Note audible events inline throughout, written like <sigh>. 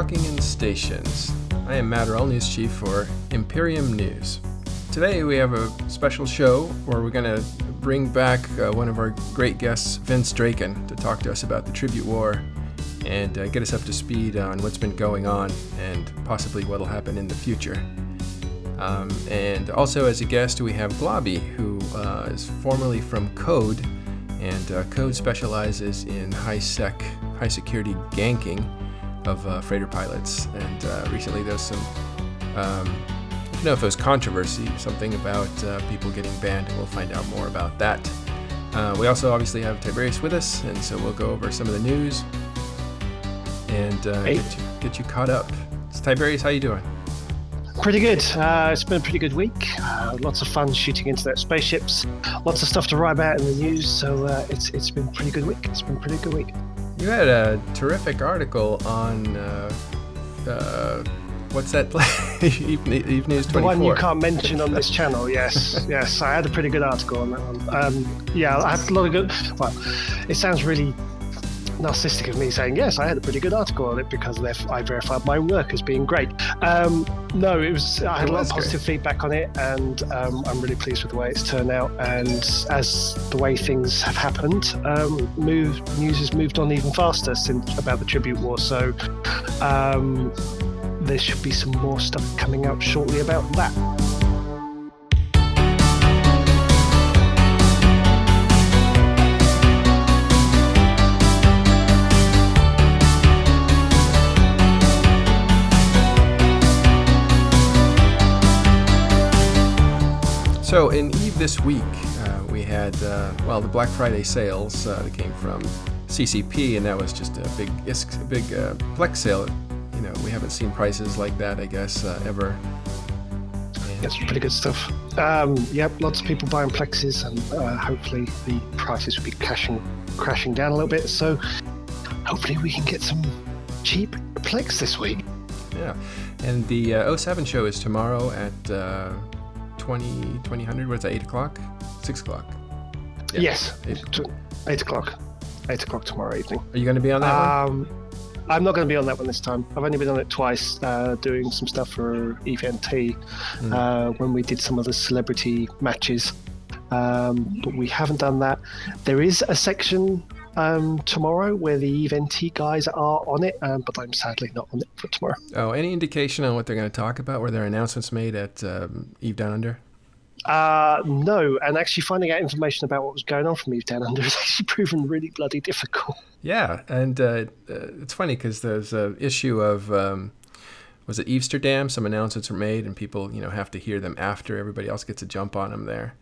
Talking in Stations. I am Matt news chief for Imperium News. Today we have a special show where we're going to bring back uh, one of our great guests, Vince Draken, to talk to us about the Tribute War and uh, get us up to speed on what's been going on and possibly what will happen in the future. Um, and also, as a guest, we have Globby, who uh, is formerly from Code, and uh, Code specializes in high sec, high security ganking of uh, freighter pilots. And uh, recently, there was some, um, I don't know if it was controversy, something about uh, people getting banned. We'll find out more about that. Uh, we also obviously have Tiberius with us, and so we'll go over some of the news and uh, Hey. get, you, get you caught up. So, Tiberius, how you doing? Pretty good. Uh, it's been a pretty good week. Uh, lots of fun shooting internet spaceships. Lots of stuff to write about in the news. So uh, it's it's been a pretty good week. It's been a pretty good week. You had a terrific article on uh, uh, what's that play? <laughs> Eve, Eve News The one you can't mention on this channel. Yes, <laughs> yes. I had a pretty good article on that one. Um, yeah, I had a lot of good. Well, it sounds really narcissistic of me saying yes. I had a pretty good article on it because I verified my work as being great. Um, no, it was. I had a lot of positive feedback on it, and um, I'm really pleased with the way it's turned out. And as the way things have happened, um, move, news has moved on even faster since about the tribute war. So um, there should be some more stuff coming out shortly about that. So in Eve this week, uh, we had uh, well the Black Friday sales uh, that came from CCP, and that was just a big, a big uh, Plex sale. You know, we haven't seen prices like that, I guess, uh, ever. And- That's pretty good stuff. Um, yep, lots of people buying plexes, and uh, hopefully the prices will be crashing, crashing down a little bit. So hopefully we can get some cheap plex this week. Yeah, and the uh, o7 show is tomorrow at uh, 20, 2000, what's that, 8 o'clock? 6 o'clock. Yeah. Yes, Eight. t- eight o'clock. Eight o'clock tomorrow evening. Are you going to be on that one? Um, I'm not going to be on that one this time. I've only been on it twice, uh, doing some stuff for EVNT Hmm. uh, when we did some of the celebrity matches. Um, but we haven't done that. There is a section um, tomorrow where the EVNT guys are on it, um, but I'm sadly not on it for tomorrow. Oh, any indication on what they're going to talk about? Were there announcements made at um, Eve Down Under? Uh, no, and actually finding out information about what was going on from Eve Down Under <laughs> has actually proven really bloody difficult. Yeah, and uh, uh, it's funny because there's a issue of um, was it Amsterdam? Some announcements were made, and people you know have to hear them after everybody else gets a jump on them there.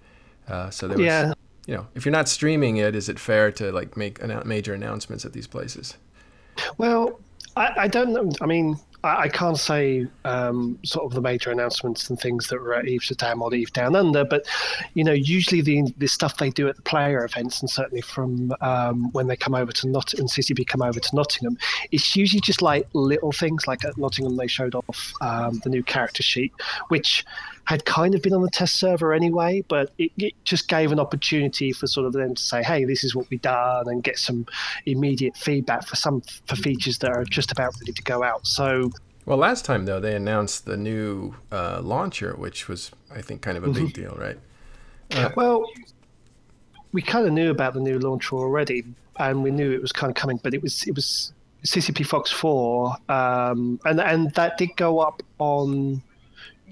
Uh, so there was, Yeah. You know, if you're not streaming it, is it fair to like make major announcements at these places? Well, I, I don't know. I mean, I, I can't say um, sort of the major announcements and things that were at Amsterdam or Eve Down Under, but you know, usually the the stuff they do at the player events, and certainly from um, when they come over to Not and CCP come over to Nottingham, it's usually just like little things. Like at Nottingham, they showed off um, the new character sheet, which had kind of been on the test server anyway, but it, it just gave an opportunity for sort of them to say, "Hey, this is what we've done," and get some immediate feedback for some for features that are just about ready to go out. So Well, last time though they announced the new uh, launcher, which was I think kind of a big deal, right? Uh, Well, we kind of knew about the new launcher already, and we knew it was kind of coming, but it was it was CCP Fox Four, um, and and that did go up on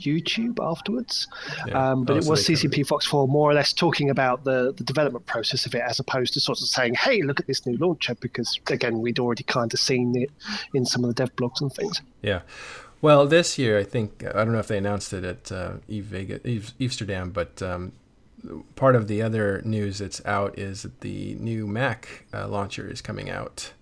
YouTube afterwards. Yeah. Um, but Oh, it was covered CCP Fox Four more or less talking about the the development process of it, as opposed to sort of saying, "Hey, look at this new launcher," because again, we'd already kind of seen it in some of the dev blogs and things. Yeah. Well, this year I think I don't know if they announced it at uh, Eve Vegas, Eve, Amsterdam, but um, part of the other news that's out is that the new Mac uh, launcher is coming out.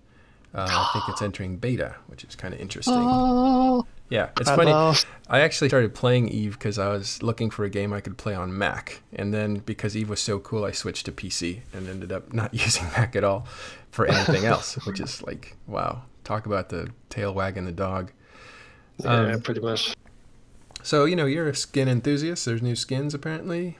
Uh, I think it's <gasps> entering beta, which is kind of interesting. Oh, Yeah, it's at funny. last. I actually started playing Eve because I was looking for a game I could play on Mac, and then because Eve was so cool, I switched to PC and ended up not <laughs> using Mac at all for anything <laughs> else, which is like wow. Talk about the tail wagging the dog. yeah, Um, pretty much. So you know you're a skin enthusiast. There's new skins apparently.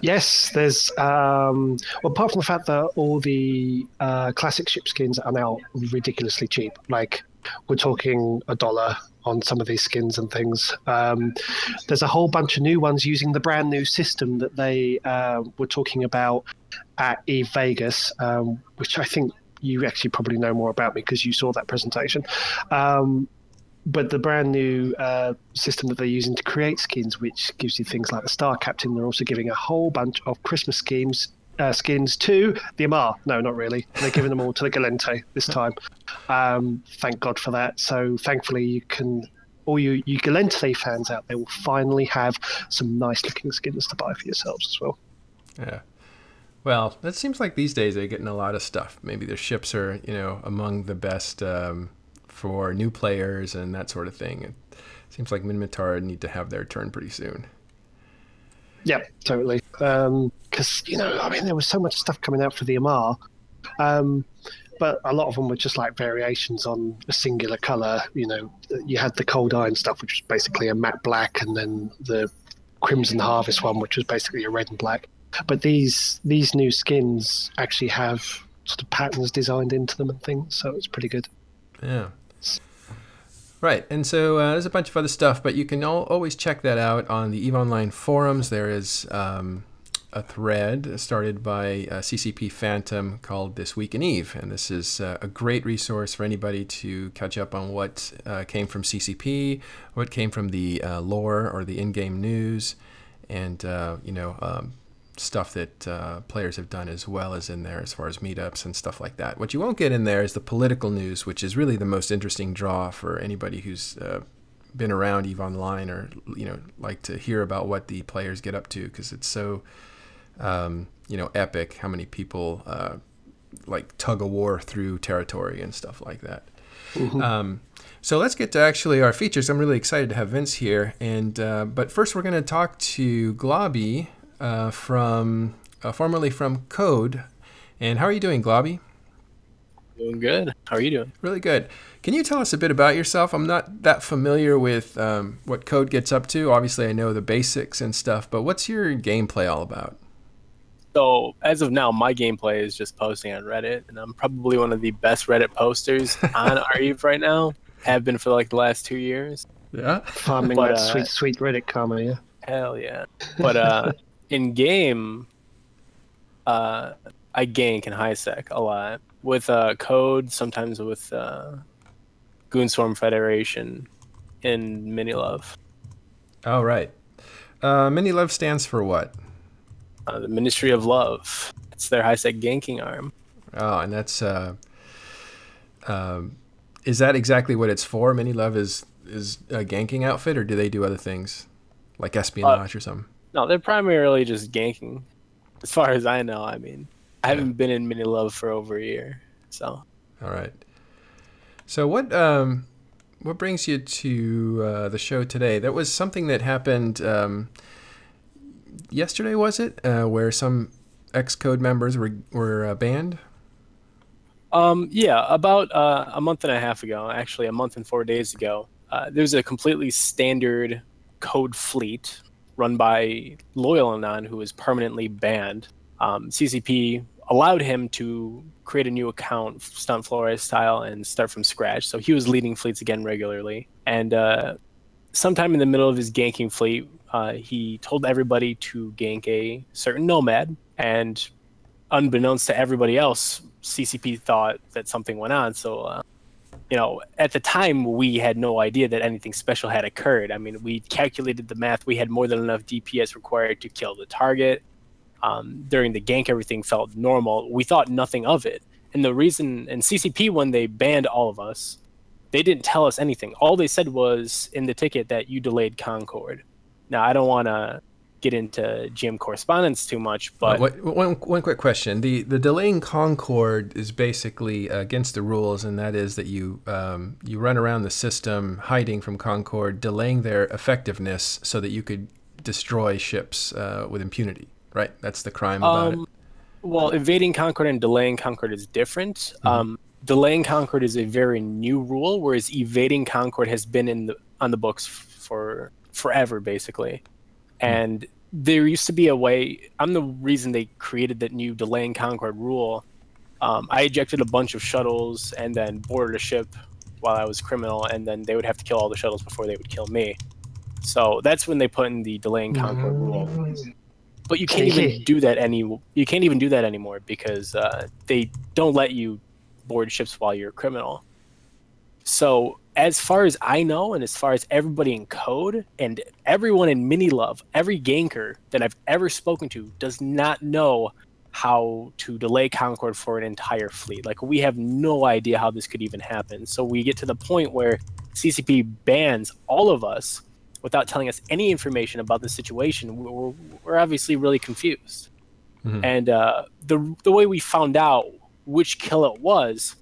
Yes, there's um, well, apart from the fact that all the uh, classic ship skins are now ridiculously cheap, like we're talking a dollar on some of these skins and things. Um, there's a whole bunch of new ones using the brand new system that they uh, were talking about at Eve Vegas, um, which I think you actually probably know more about me because you saw that presentation. Um, but the brand new uh, system that they're using to create skins, which gives you things like the Star Captain, they're also giving a whole bunch of Christmas schemes uh, skins to the Amarr. No, not really. They're giving them all to the Gallente this <laughs> time. Um, thank God for that. So thankfully, you can all you you Gallente fans out there will finally have some nice looking skins to buy for yourselves as well. Yeah. Well, it seems like these days they're getting a lot of stuff. Maybe their ships are, you know, among the best um, for new players and that sort of thing. It seems like Minmatar need to have their turn pretty soon. Yeah, totally. Because um, you know, I mean, there was so much stuff coming out for the Amarr, um, but a lot of them were just like variations on a singular color. You know, you had the Cold Iron stuff, which was basically a matte black, and then the Crimson Harvest one, which was basically a red and black. But these these new skins actually have sort of patterns designed into them and things, so it's pretty good. Yeah. Right, and so uh, there's a bunch of other stuff, but you can all, always check that out on the EVE Online forums. There is um, a thread started by uh, CCP Phantom called This Week in Eve, and this is uh, a great resource for anybody to catch up on what uh, came from CCP, what came from the uh, lore or the in-game news, and uh, you know um, stuff that uh, players have done as well as in there as far as meetups and stuff like that. What you won't get in there is the political news, which is really the most interesting draw for anybody who's uh, been around Eve Online or you know like to hear about what the players get up to because it's so um, you know epic how many people uh, like tug a war through territory and stuff like that. Mm-hmm. Um, so let's get to actually our features. I'm really excited to have Vince here, and uh, but first we're going to talk to Globby, uh, from uh, formerly from Code. And how are you doing, Globby? Doing good. How are you doing? Really good. Can you tell us a bit about yourself? I'm not that familiar with um, what Code gets up to. Obviously, I know the basics and stuff, but what's your gameplay all about? So, as of now, my gameplay is just posting on Reddit, and I'm probably one of the best Reddit posters <laughs> on Areve right now. Have been for like the last two years. Yeah, farming but, that uh, sweet, sweet Reddit karma. Yeah. Hell yeah! But uh, <laughs> in game, uh, I gank in high sec a lot with uh, code, sometimes with uh, Goonswarm Federation in MiniLuv. Oh right, uh, MiniLuv stands for what? Uh, the Ministry of Love. It's their high sec ganking arm. Oh, and that's uh, um, is that exactly what it's for? MiniLuv is is a ganking outfit, or do they do other things like espionage uh, or something? No, they're primarily just ganking. As far as I know, I mean, I haven't been in MiniLuv for over a year, so. All right. So what um, what brings you to uh, the show today? That was something that happened um, yesterday, was it? Uh, where some ex-Code members were were uh, banned. Um, yeah, about uh, a month and a half ago, actually a month and four days ago, uh, there was a completely standard code fleet run by Loyal Anon, who was permanently banned. Um, CCP allowed him to create a new account, Stunt Flores style, and start from scratch. So he was leading fleets again regularly. And uh, sometime in the middle of his ganking fleet, uh, he told everybody to gank a certain nomad. And unbeknownst to everybody else, CCP thought that something went on. So uh, you know, at the time we had no idea that anything special had occurred. I mean, we calculated the math. We had more than enough DPS required to kill the target. Um, during the gank, everything felt normal. We thought nothing of it. And the reason, and CCP, when they banned all of us, they didn't tell us anything. All they said was in the ticket that you delayed Concord. Now, I don't want to get into GM correspondence too much, but uh, one, one quick question: the the delaying Concord is basically against the rules, and that is that you um, you run around the system hiding from Concord, delaying their effectiveness so that you could destroy ships uh, with impunity. Right? That's the crime about um, it. Well, evading Concord and delaying Concord is different. Mm-hmm. Um, delaying Concord is a very new rule, whereas evading Concord has been in the on the books for forever, basically. Hmm. And there used to be a way. I'm the reason they created that new delaying Concord rule. Um, I ejected a bunch of shuttles and then boarded a ship while I was criminal, and then they would have to kill all the shuttles before they would kill me. So that's when they put in the delay and concord rule. But you can't even do that any. You can't even do that anymore because uh, they don't let you board ships while you're a criminal. So as far as I know, and as far as everybody in code and everyone in MiniLuv, every ganker that I've ever spoken to does not know how to delay Concord for an entire fleet. Like we have no idea how this could even happen. So we get to the point where CCP bans all of us without telling us any information about the situation. We're, we're obviously really confused. Mm-hmm. And uh, the the way we found out which kill it was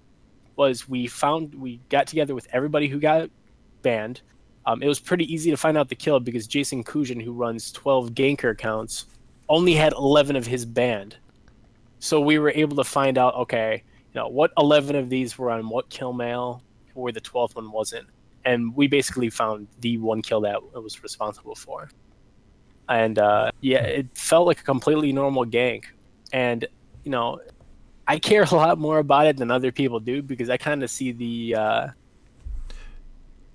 was we found we got together with everybody who got banned. Um, it was pretty easy to find out the kill because Jason Kujan, who runs 12 ganker accounts, only had 11 of his banned. So we were able to find out, okay, you know, what 11 of these were on what kill mail, where the 12th one wasn't. And we basically found the one kill that it was responsible for. And uh, yeah, it felt like a completely normal gank. And, you know, I care a lot more about it than other people do because I kind of see the, uh,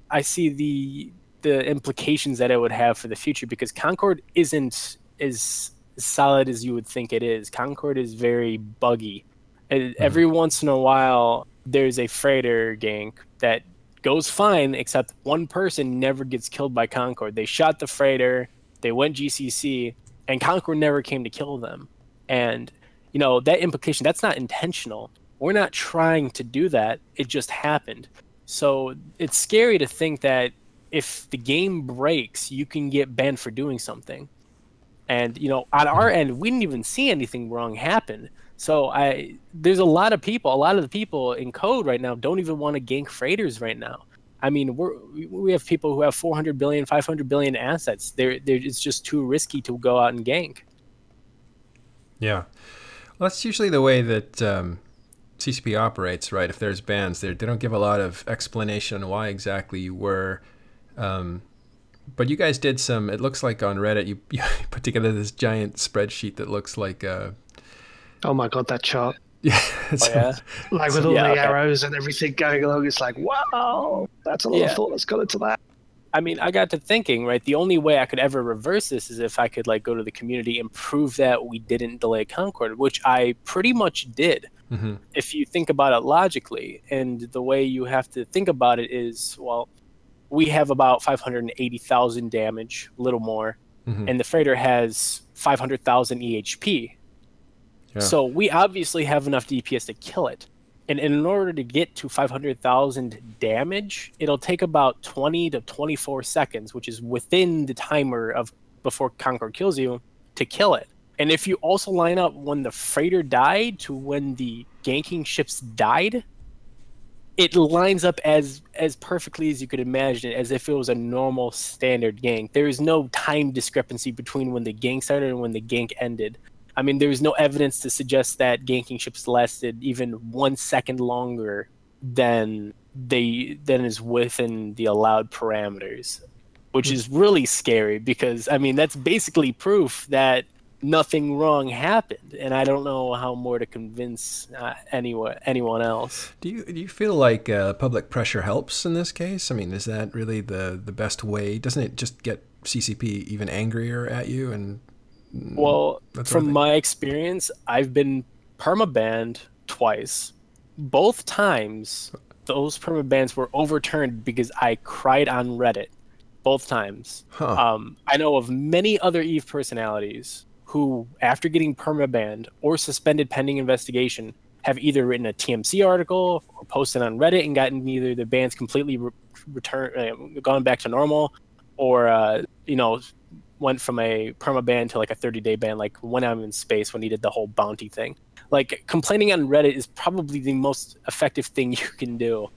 I see the the implications that it would have for the future because Concord isn't as solid as you would think it is. Concord is very buggy. Mm-hmm. Every once in a while, there's a freighter gank that goes fine, except one person never gets killed by Concord. They shot the freighter, they went GCC, and Concord never came to kill them. And, you know, that implication, that's not intentional. We're not trying to do that. It just happened. So it's scary to think that if the game breaks, you can get banned for doing something. And you know, on our end, we didn't even see anything wrong happen. So I there's a lot of people, a lot of the people in code right now don't even want to gank freighters right now. I mean, we're we have people who have 400 billion, 500 billion assets. They're, they're it's just too risky to go out and gank. Yeah, well, that's usually the way that um, CCP operates, right? If there's bans, they they don't give a lot of explanation why exactly you were um, but you guys did some. It looks like on Reddit you, <laughs> you put together this giant spreadsheet that looks like. Uh, oh my god, that chart! <laughs> Yeah, oh, yeah. like with all yeah, the okay. arrows and everything going along, it's like wow, that's a lot yeah. of thought that's gone into that. I mean, I got to thinking, right? The only way I could ever reverse this is if I could like go to the community and prove that we didn't delay Concord, which I pretty much did. Mm-hmm. If you think about it logically, and the way you have to think about it is, well, we have about 580,000 damage, a little more, mm-hmm. and the freighter has 500,000 EHP. Yeah. So we obviously have enough DPS to kill it. And in order to get to 500,000 damage, it'll take about 20 to 24 seconds, which is within the timer of before Concord kills you, to kill it. And if you also line up when the freighter died to when the ganking ships died, it lines up as as perfectly as you could imagine it, as if it was a normal standard gank. There is no time discrepancy between when the gank started and when the gank ended. I mean, there is no evidence to suggest that ganking ships lasted even one second longer than they than is within the allowed parameters, which is really scary because I mean that's basically proof that nothing wrong happened, and I don't know how more to convince uh, anyone anyone else. Do you do you feel like uh, public pressure helps in this case? I mean, is that really the the best way? Doesn't it just get CCP even angrier at you? And well, from my experience, I've been permabanned twice. Both times, those permabans were overturned because I cried on Reddit. Both times. Huh. Um, I know of many other Eve personalities who, after getting permabanned or suspended pending investigation, have either written a TMC article or posted on Reddit and gotten either the bans completely re- returned, uh, gone back to normal, or uh, you know, went from a perma ban to like a 30 day ban, like when I'm in space when he did the whole bounty thing. Like complaining on Reddit is probably the most effective thing <laughs> you can do,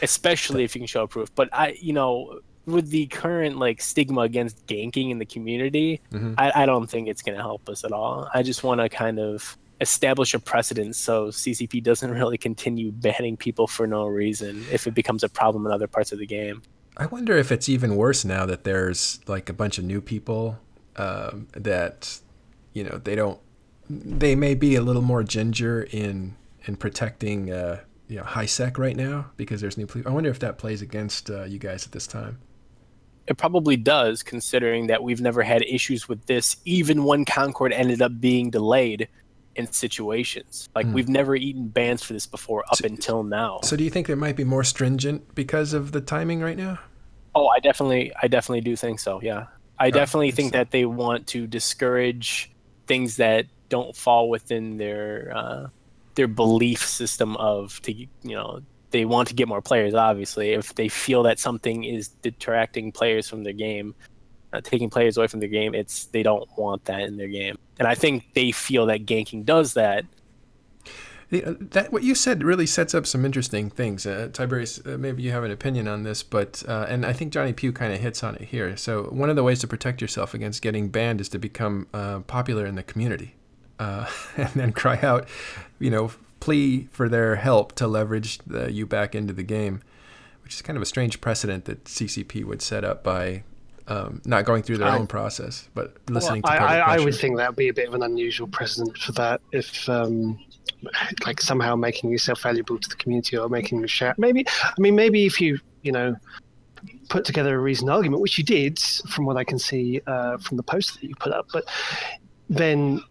especially if you can show proof. But I, you know, with the current like stigma against ganking in the community, mm-hmm. I, I don't think it's going to help us at all. I just want to kind of establish a precedent so CCP doesn't <laughs> really continue banning people for no reason if it becomes a problem in other parts of the game. I wonder if it's even worse now that there's like a bunch of new people um, that you know they don't they may be a little more ginger in in protecting uh, you know, high sec right now because there's new. Ple- I wonder if that plays against uh, you guys at this time. It probably does, considering that we've never had issues with this, even when Concord ended up being delayed in situations. Like Hmm. we've never eaten bans for this before up So- until now. So do you think it might be more stringent because of the timing right now? Oh, I definitely, I definitely do think so. Yeah, I definitely it's- think that they want to discourage things that don't fall within their uh, their belief system of to you know they want to get more players. Obviously, if they feel that something is detracting players from their game, uh, taking players away from their game, it's they don't want that in their game. And I think they feel that ganking does that. The, uh, that what you said really sets up some interesting things. Uh, Tiberius, uh, maybe you have an opinion on this, but uh, and I think Johnny Pew kind of hits on it here. So one of the ways to protect yourself against getting banned is to become uh, popular in the community, uh, <laughs> and then cry out, you know, plea for their help to leverage the, you back into the game, which is kind of a strange precedent that CCP would set up by. Um, not going through their I- own process, but listening Well, to I, I, I would think that would be a bit of an unusual precedent for that if um, like somehow making yourself valuable to the community or making a shout maybe i mean maybe if you you know put together a reasoned argument which you did from what i can see uh, from the post that you put up but then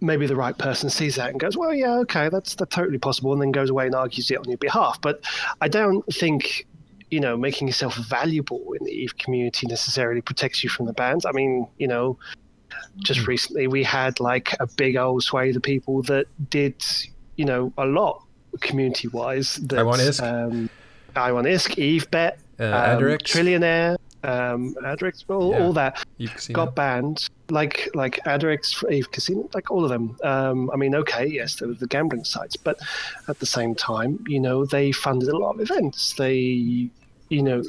maybe the right person sees that and goes well yeah okay that's that's totally possible and then goes away and argues it on your behalf. But i don't think you know making yourself valuable in the eve community necessarily protects you from the bans i mean you know just recently we had like a big old swathe of people that did you know a lot community wise that I Want ISK? um I Want ISK, Eve Bet, Uh, um, Trillionaire, um Adrix, all, Yeah. all that got banned. Like like Adrix, Eve Casino, like all of them. Um, I mean, okay, yes, there were the gambling sites, but at the same time, you know, they funded a lot of events. They, you know,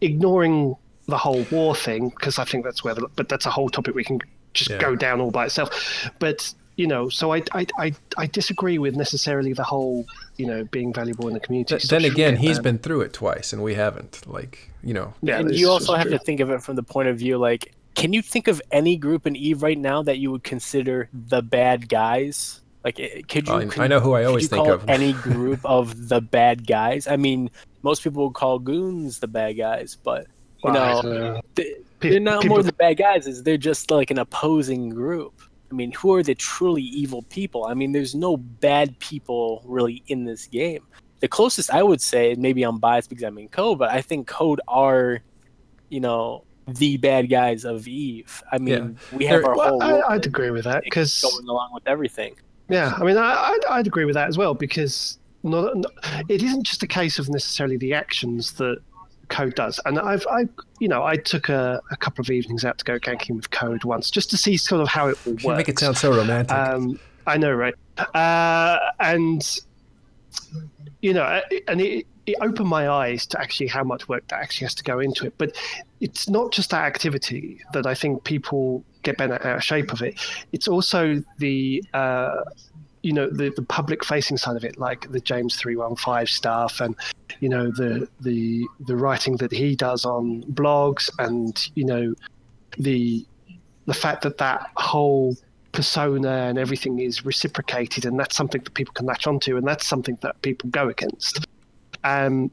ignoring the whole war thing because I think that's where. The, but that's a whole topic we can just Yeah. go down all by itself. But you know, so I, I I I disagree with necessarily the whole, you know, being valuable in the community. Th- stuff then again, he's been through it twice, and we haven't. Like, you know, Yeah, and you also have true. to think of it from the point of view like can you think of any group in eve right now that you would consider the bad guys? Like eh, could you I, con- I know who I always think of. any <laughs> group of the bad guys? I mean most people would call goons the bad guys but you Well, know don't they, they're not people- more the bad guys is they're just like an opposing group. I mean who are the truly evil people? I mean there's no bad people really in this game. The closest i would say maybe i'm biased because i'm in code but i think code are you know the bad guys of eve i mean we have They're- our Well, whole I, I'd agree with that because going along with everything Yeah, I mean, I, I'd, I'd agree with that as well because not, not, it isn't just a case of necessarily the actions that Code does. And I've, I, you know, I took a, a couple of evenings out to go ganking with Code once just to see sort of how it all <laughs> You make it sound so romantic. Um, I know, right? Uh, and you know, uh, and it, it opened my eyes to actually how much work that actually has to go into it. But it's not just that activity that I think people get better out of shape of it. It's also the uh, you know the, the public facing side of it, like the James three one five stuff, and you know the the the writing that he does on blogs, and you know the the fact that that whole persona and everything is reciprocated, and that's something that people can latch onto, and that's something that people go against. Um,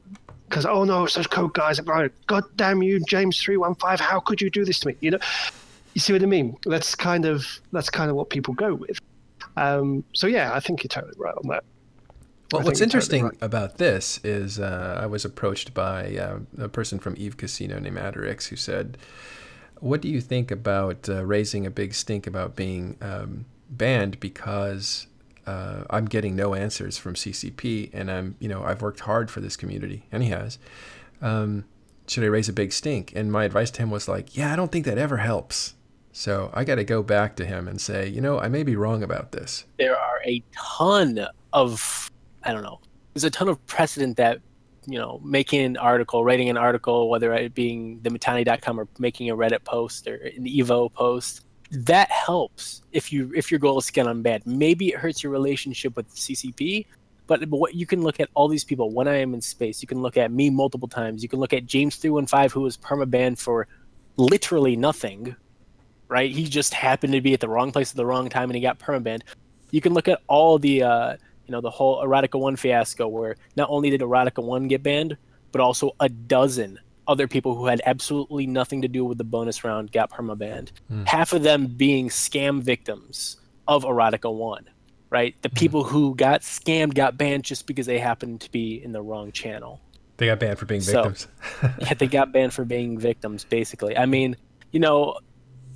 because oh no, it's those code guys. God damn you, James three one five. How could you do this to me? You know, you see what I mean? That's kind of that's kind of what people go with. Um, so yeah, I think you're totally right on that. Well, I what's you're totally interesting right. about this is uh, I was approached by uh, a person from Eve Casino named Aderix who said, "What do you think about uh, raising a big stink about being um, banned because uh, I'm getting no answers from CCP and I'm, you know, I've worked hard for this community and he has. Um, should I raise a big stink?" And my advice to him was like, "Yeah, I don't think that ever helps." So I got to go back to him and say, you know, I may be wrong about this. there are a ton of I don't know. There's a ton of precedent that you know making an article, writing an article, whether it being the Mittani.com or making a Reddit post or an Evo post, that helps if you if your goal is to get on bad. Maybe it hurts your relationship with CCP, but, but what you can look at all these people when I am in space. You can look at me multiple times. You can look at James three one five who was permabanned for literally nothing. Right, he just happened to be at the wrong place at the wrong time, and he got permabanned you can look at all the uh, You know, the whole Erotica 1 fiasco where not only did Erotica 1 get banned, but also a dozen other people who had absolutely nothing to do with the bonus round got permabanned. Mm. Half of them being scam victims of Erotica 1, right? The mm. people who got scammed got banned just because they happened to be in the wrong channel. They got banned for being victims. So, <laughs> yeah, they got banned for being victims, basically. I mean, you know,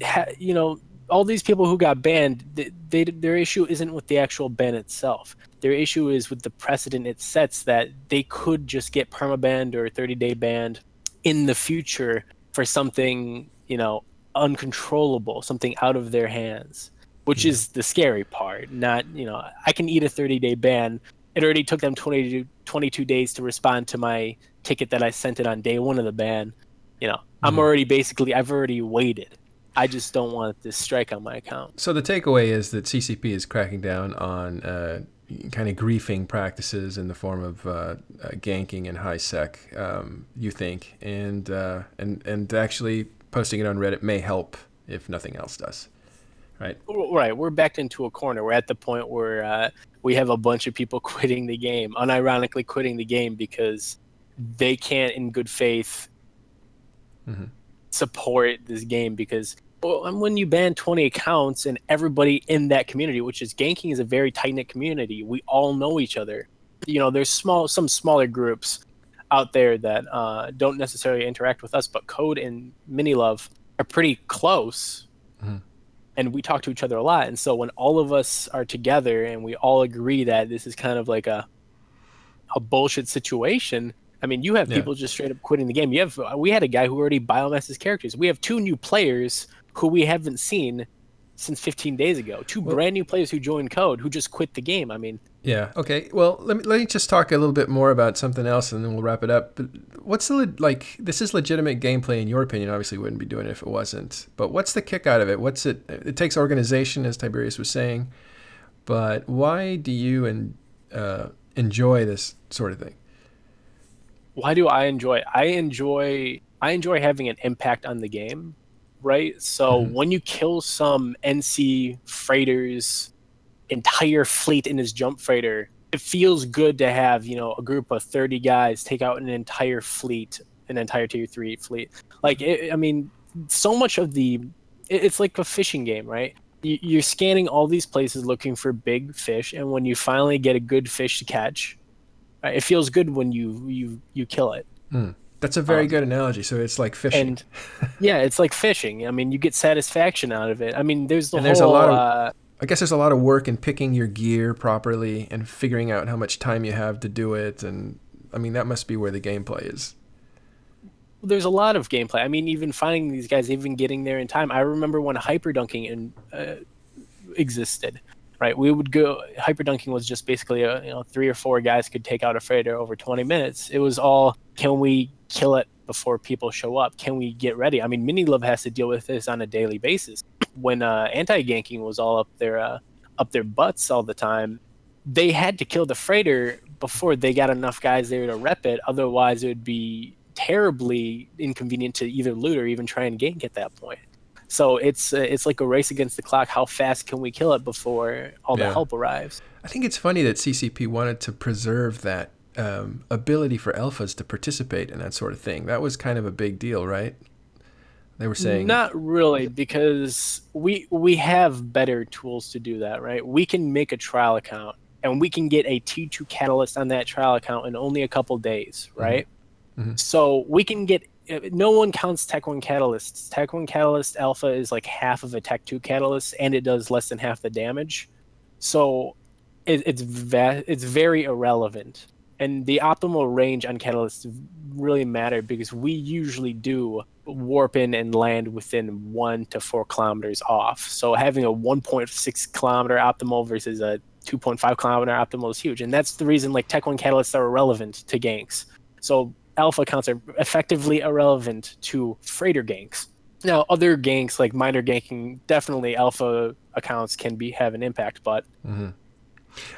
ha, you know, all these people who got banned, they, they, their issue isn't with the actual ban itself. Their issue is with the precedent it sets that they could just get permabanned or 30 day banned in the future for something, you know, uncontrollable, something out of their hands, which yeah. is the scary part. Not, you know, I can eat a 30 day ban. It already took them 20 to 22 days to respond to my ticket that I sent it on day one of the ban. You know, mm-hmm. I'm already basically, I've already waited. I just don't want this strike on my account. So the takeaway is that CCP is cracking down on uh, kind of griefing practices in the form of uh, uh, ganking and high sec. Um, you think, and uh, and and actually posting it on Reddit may help if nothing else does. Right. Right. We're backed into a corner. We're at the point where uh, we have a bunch of people <laughs> quitting the game, unironically quitting the game because they can't, in good faith, mm-hmm. support this game because well, when you ban 20 accounts and everybody in that community, which is ganking is a very tight knit community, we all know each other. You know, there's small some smaller groups out there that uh, don't necessarily interact with us, but Code and MiniLuv are pretty close, mm-hmm. and we talk to each other a lot. And so when all of us are together and we all agree that this is kind of like a a bullshit situation, I mean, you have yeah. people just straight up quitting the game. You have we had a guy who already biomassed his characters. We have two new players who we haven't seen since 15 days ago. Two well, brand new players who joined Code who just quit the game. I mean, yeah. Okay. Well, let me let me just talk a little bit more about something else, and then we'll wrap it up. But what's the like? This is legitimate gameplay in your opinion. Obviously, wouldn't be doing it if it wasn't. But what's the kick out of it? What's it? It takes organization, as Tiberius was saying. But why do you and uh, enjoy this sort of thing? Why do I enjoy? I enjoy. I enjoy having an impact on the game right? So mm-hmm. when you kill some NC freighter's entire fleet in his jump freighter, it feels good to have, you know, a group of 30 guys take out an entire fleet, an entire tier 3 fleet. Like it, I mean, so much of the it, it's like a fishing game, right? You're scanning all these places looking for big fish, and when you finally get a good fish to catch, right, it feels good when you you you kill it. Mm. That's a very um, good analogy. So it's like fishing. And yeah, it's like fishing. I mean, you get satisfaction out of it. I mean, there's the and whole. There's a lot of, uh, I guess there's a lot of work in picking your gear properly and figuring out how much time you have to do it. And I mean, that must be where the gameplay is. There's a lot of gameplay. I mean, even finding these guys, even getting there in time. I remember when hyperdunking in, uh, existed right? We would go hyperdunking was just basically a you know three or four guys could take out a freighter over 20 minutes. It was all can we kill it before people show up? Can we get ready? I mean, MiniLuv has to deal with this on a daily basis. When uh, anti-ganking was all up their uh, up their butts all the time, they had to kill the freighter before they got enough guys there to rep it. Otherwise, it would be terribly inconvenient to either loot or even try and gank at that point. So it's uh, it's like a race against the clock. How fast can we kill it before all yeah. the help arrives? I think it's funny that CCP wanted to preserve that um, ability for alphas to participate in that sort of thing. That was kind of a big deal, right? They were saying not really because we we have better tools to do that, right? We can make a trial account and we can get a T2 catalyst on that trial account in only a couple days, mm-hmm. right? Mm-hmm. So we can get Uh, no one counts Tech 1 catalysts. Tech 1 catalyst alpha is like half of a Tech 2 catalyst and it does less than half the damage. So it, it's va- it's very irrelevant and the optimal range on catalysts really matter because we usually do warp in and land within one to four kilometers off. So having a 1.6 kilometer optimal versus a 2.5 kilometer optimal is huge, and that's the reason like Tech One catalysts are irrelevant to ganks. So alpha accounts are effectively irrelevant to freighter ganks. Now, other ganks like minor ganking, definitely alpha accounts can be have an impact, but mm-hmm.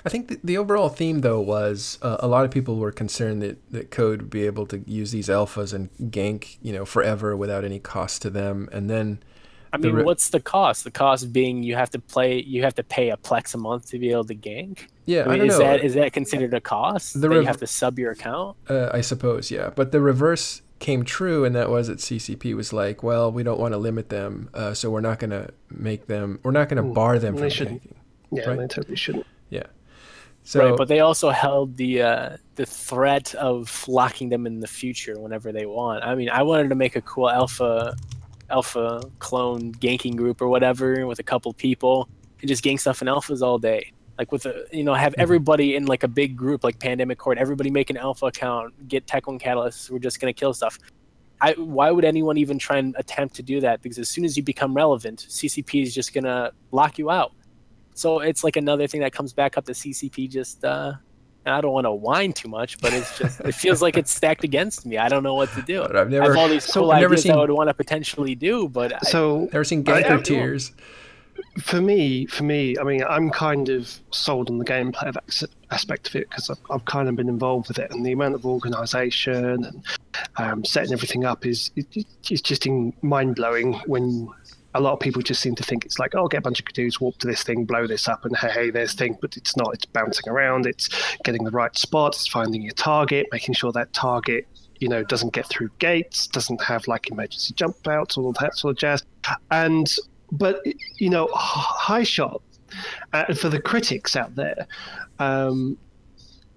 I think the, the overall theme, though, was uh, a lot of people were concerned that, that Code would be able to use these alphas and gank, you know, forever without any cost to them. And then I mean, re- what's the cost? The cost being you have to play, you have to pay a plex a month to be able to gank. Yeah, I I, mean, don't is know. that is that considered a cost? The that rev- you have to sub your account? Uh, I suppose, yeah. But the reverse came true, and that was that CCP was like, well, we don't want to limit them, uh, so we're not going to make them, we're not going to Mm, bar them from shouldn't. Yeah, Right. they totally shouldn't. Yeah. So, right, but they also held the uh, the threat of locking them in the future whenever they want. I mean, I wanted to make a cool alpha alpha clone ganking group or whatever with a couple people and just gang stuff in alphas all day. Like with a you know have everybody in like a big group like Pandemic Horde, everybody make an alpha account, get Tech One Catalyst. We're just gonna kill stuff. I, why would anyone even try and attempt to do that? Because as soon as you become relevant, CCP is just gonna lock you out. So it's like another thing that comes back up to CCP. Just uh, I don't want to whine too much, but it's just it feels like it's stacked against me. I don't know what to do. but I've I never, have all these so cool I've never ideas seen- I would want to potentially do, but I, So never seen I- ganker tears. for me, for me, I mean, I'm kind of sold on the gameplay of aspect of it because I've, I've kind of been involved with it, and the amount of organisation and um, setting everything up is it, it's just mind blowing. When a lot of people just seem to think it's like, oh, get a bunch of dudes, walk to this thing, blow this up, and hey, hey, there's thing, but it's not. It's bouncing around. It's getting the right spot. It's finding your target, making sure that target. You know, doesn't get through gates, doesn't have like emergency jump outs, all that sort of jazz. And but you know, High Shot uh, for the critics out there. Um,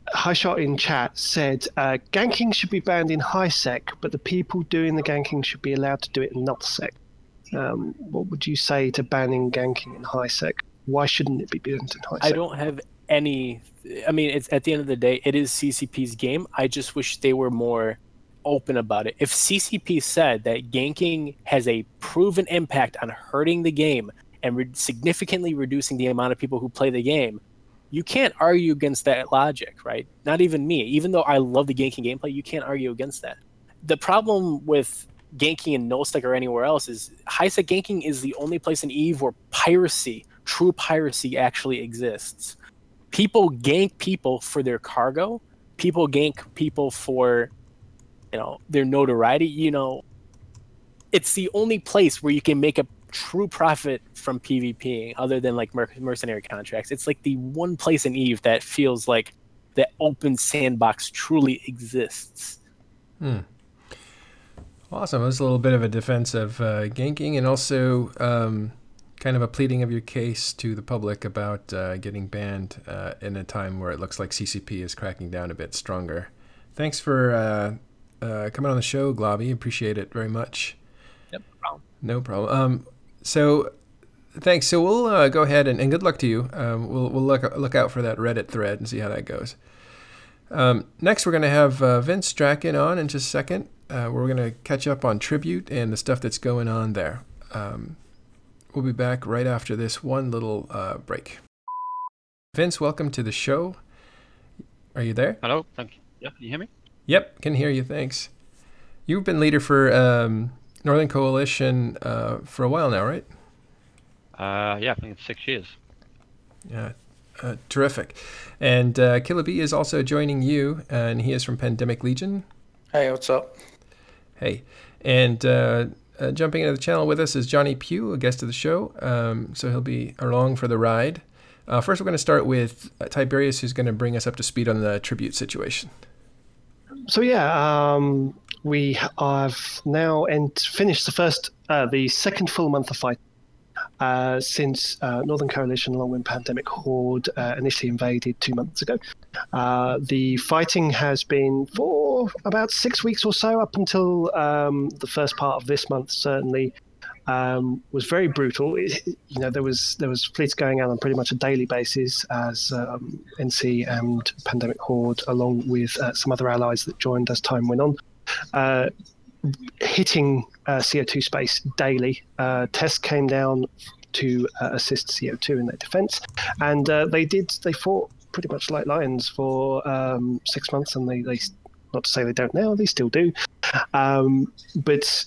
High Shot in chat said uh, ganking should be banned in high sec, but the people doing the ganking should be allowed to do it in null sec. Um, what would you say to banning ganking in high sec? Why shouldn't it be banned in high sec? I don't have any. I mean, it's at the end of the day, it is CCP's game. I just wish they were more open about it. If CCP said that ganking has a proven impact on hurting the game and re- significantly reducing the amount of people who play the game, you can't argue against that logic, right? Not even me. Even though I love the ganking gameplay, you can't argue against that. The problem with ganking in null sec or anywhere else is high ganking is the only place in Eve where piracy, true piracy, actually exists. People gank people for their cargo. People gank people for, you know, their notoriety. You know, it's the only place where you can make a true profit from PvP, other than like mer- mercenary contracts. It's like the one place in Eve that feels like the open sandbox truly exists. Hmm. Awesome. It was a little bit of a defense of uh, ganking and also um, kind of a pleading of your case to the public about uh, getting banned uh, in a time where it looks like CCP is cracking down a bit stronger. Thanks for uh, uh, coming on the show, Globby. Appreciate it very much. Yep, no problem. No problem. Um, so, thanks. So we'll uh, go ahead and, and good luck to you. Um, we'll we'll look look out for that Reddit thread and see how that goes. Um, next, we're going to have uh, Vince Draken on in just a second. Uh, we're going to catch up on tribute and the stuff that's going on there. Um, we'll be back right after this one little uh, break. Vince, welcome to the show. Are you there? Hello, thank you. Yeah, can you hear me? Yep, can hear you. Thanks. You've been leader for um, Northern Coalition uh, for a while now, right? Uh, yeah, I think it's six years. Yeah, uh, terrific. And uh, Killah Bee is also joining you, and he is from Pandemic Legion. Hey, what's up? Hey, and uh, uh, jumping into the channel with us is Johnny Pew, a guest of the show. Um, so he'll be along for the ride. Uh, first, we're going to start with uh, Tiberius, who's going to bring us up to speed on the tribute situation. So yeah, um, we have now ent- finished the first, uh, the second full month of fight uh, since uh, Northern Coalition, along with Pandemic Horde, uh, initially invaded two months ago. Uh, the fighting has been for about six weeks or so, up until um, the first part of this month. Certainly, um, was very brutal. It, you know, there was there was fleets going out on pretty much a daily basis as um, NC and Pandemic Horde, along with uh, some other allies that joined as time went on, uh, hitting uh, CO2 space daily. Uh, Test came down to uh, assist CO2 in their defense, and uh, they did. They fought pretty much like lions for um, six months, and they, they not to say they don't now, they still do. Um, but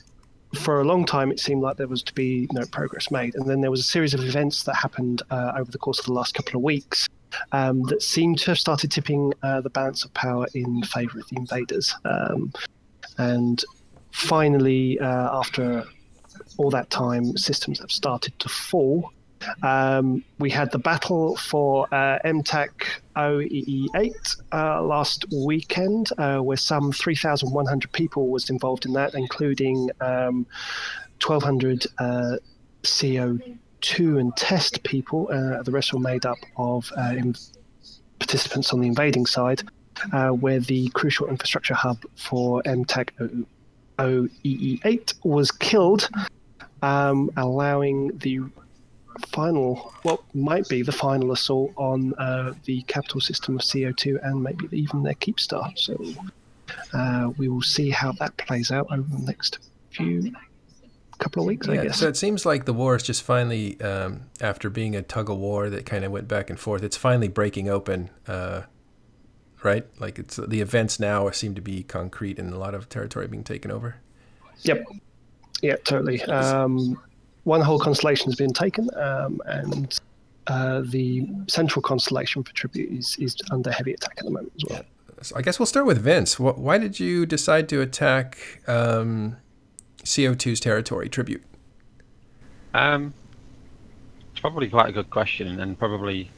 for a long time, it seemed like there was to be no progress made. And then there was a series of events that happened uh, over the course of the last couple of weeks um, that seemed to have started tipping uh, the balance of power in favour of the invaders. Um, and finally, uh, after all that time, systems have started to fall. Um, we had the battle for uh, MTAC OEE8 uh, last weekend, uh, where some 3,100 people was involved in that, including um, 1,200 uh, CO2 and test people. Uh, the rest were made up of uh, participants on the invading side, where the crucial infrastructure hub for MTAC OEE8 was killed, um, allowing the final, what might be the final assault on uh, the capital system of CO2 and maybe even their keep Keepstar. So uh, we will see how that plays out over the next few couple of weeks, yeah, I guess. So it seems like the war is just finally, um, after being a tug of war that kind of went back and forth, it's finally breaking open. Uh, right? Like it's the events now seem to be concrete and a lot of territory being taken over. Yep. Yeah, totally. Um, one whole constellation has been taken, um, and uh, the central constellation for Tribute is, is under heavy attack at the moment as well. Yeah. So I guess we'll start with Vince. Why did you decide to attack um, CO2's territory, Tribute? Um, it's probably quite a good question, and probably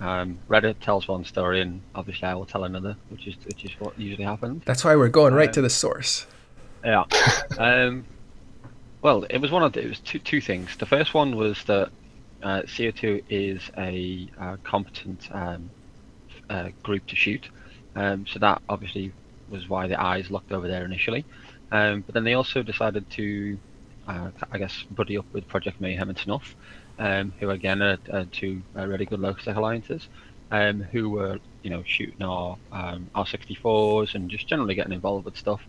um, Reddit tells one story, and obviously I will tell another, which is which is what usually happens. That's why we're going right uh, to the source. Yeah. <laughs> um, well, it was one of the, it was two two things. The first one was that uh, CO2 is a uh, competent um, uh, group to shoot, um, so that obviously was why the eyes looked over there initially. Um, but then they also decided to, uh, I guess, buddy up with Project Mayhem and Snuff, um, who again are, are two uh, really good low sec alliances, um, who were you know shooting our um, R64s and just generally getting involved with stuff.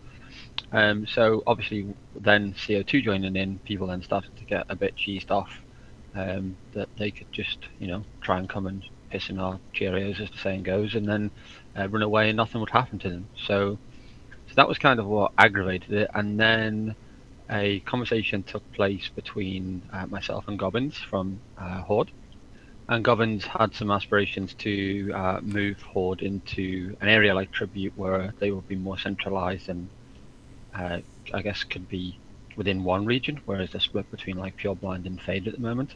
Um, so obviously, then CO2 joining in, people then started to get a bit cheesed off um, that they could just, you know, try and come and piss in our Cheerios, as the saying goes, and then uh, run away and nothing would happen to them. So, so that was kind of what aggravated it. And then a conversation took place between uh, myself and Gobbins from uh, Horde. And Gobbins had some aspirations to uh, move Horde into an area like Tribute where they would be more centralized and uh, I guess could be within one region, whereas they're split between like Pure Blind and Fade at the moment.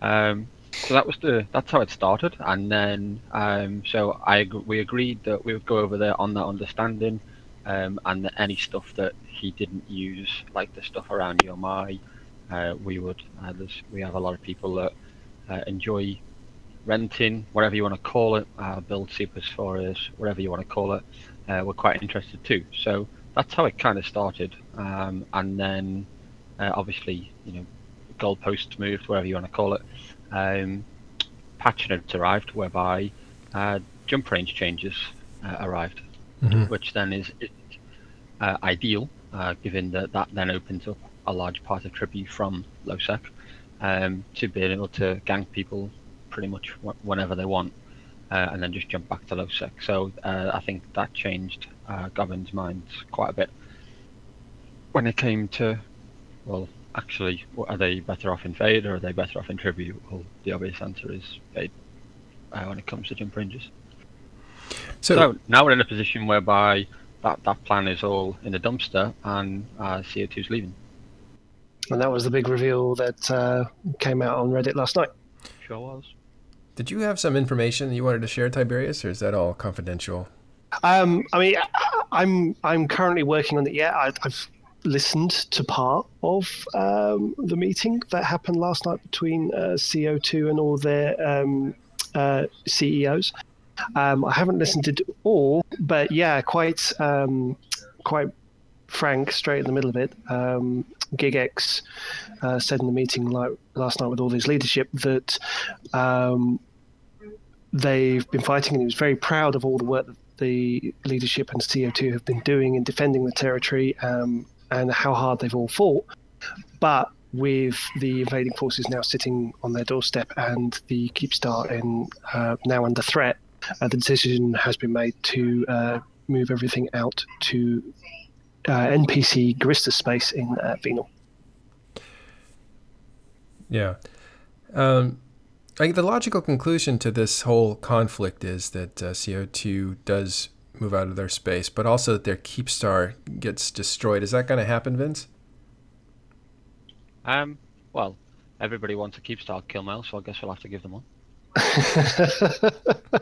Um, so that was the that's how it started, and then um, so I we agreed that we would go over there on that understanding, um, and that any stuff that he didn't use, like the stuff around Yomai, uh, we would. Uh, we have a lot of people that uh, enjoy renting, whatever you want to call it, uh, build supers for us, whatever you want to call it. Uh, we're quite interested too. So that's how it kind of started. Um, and then uh, obviously, you know, goalposts moved, whatever you want to call it. Um, patch notes arrived whereby uh, jump range changes uh, arrived, mm-hmm. which then is uh, ideal, uh, given that that then opens up a large part of tribute from LowSec um, to be able to gank people pretty much whenever they want. Uh, and then just jump back to LowSec. So uh, I think that changed uh, Gobbins' mind quite a bit when it came to, well, actually, are they better off in Fade or are they better off in Tribute? Well, the obvious answer is Fade uh, when it comes to jump ranges. So, so, now we're in a position whereby that, that plan is all in the dumpster and uh, CO2 is leaving. And that was the big reveal that uh, came out on Reddit last night. Sure was. Did you have some information you wanted to share, Tiberius, or is that all confidential? Um, I mean, I'm I'm currently working on it. Yeah, I, have listened to part of um, the meeting that happened last night between uh, CO2 and all their um, uh, CEOs. Um, I haven't listened to all, but yeah, quite um, quite frank, straight in the middle of it. Um, GigX uh, said in the meeting like last night with all his leadership that um, they've been fighting, and he was very proud of all the work that the leadership and CO2 have been doing in defending the territory um, and how hard they've all fought. But with the invading forces now sitting on their doorstep and the Keepstar in, uh, now under threat, uh, the decision has been made to uh, move everything out to uh, NPC Gurista space in uh, Venal. Yeah. Um, like the logical conclusion to this whole conflict is that uh, CO2 does move out of their space, but also that their Keepstar gets destroyed. Is that going to happen, Vince? Um, well, everybody wants a Keepstar kill mail, so I guess we'll have to give them one. <laughs>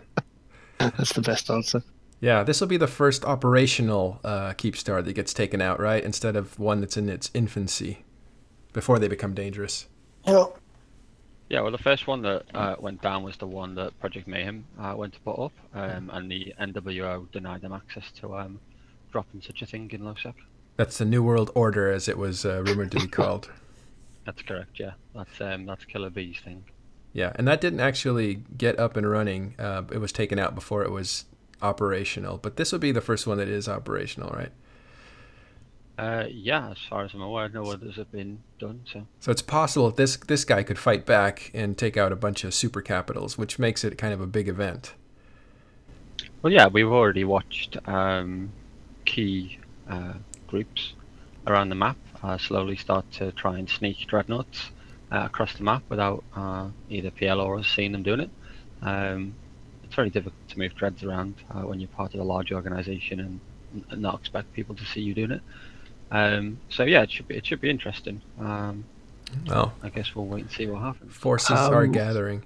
<laughs> That's the best answer. Yeah, this will be the first operational uh, Keepstar that gets taken out, right? Instead of one that's in its infancy before they become dangerous. Yeah. Yeah, well, the first one that uh, went down was the one that Project Mayhem uh, went to put up, um, and the NWO denied them access to um, dropping such a thing in LoSec. That's the New World Order, as it was uh, rumored to be <laughs> called. That's correct. Yeah, that's um, that's Killah Bee's thing. Yeah, and that didn't actually get up and running. Uh, it was taken out before it was operational. But this would be the first one that is operational, right? Uh, yeah, as far as I'm aware, no others have been done. So, So it's possible that this this guy could fight back and take out a bunch of super capitals, which makes it kind of a big event. well, yeah, we've already watched um, key uh, groups around the map uh, slowly start to try and sneak dreadnoughts uh, across the map without uh, either PL or us seeing them doing it. Um, it's very difficult to move dreads around uh, when you're part of a large organization and, and not expect people to see you doing it. Um, so yeah, it should be it should be interesting. Um, Well, I guess we'll wait and see what happens. forces are Um, gathering.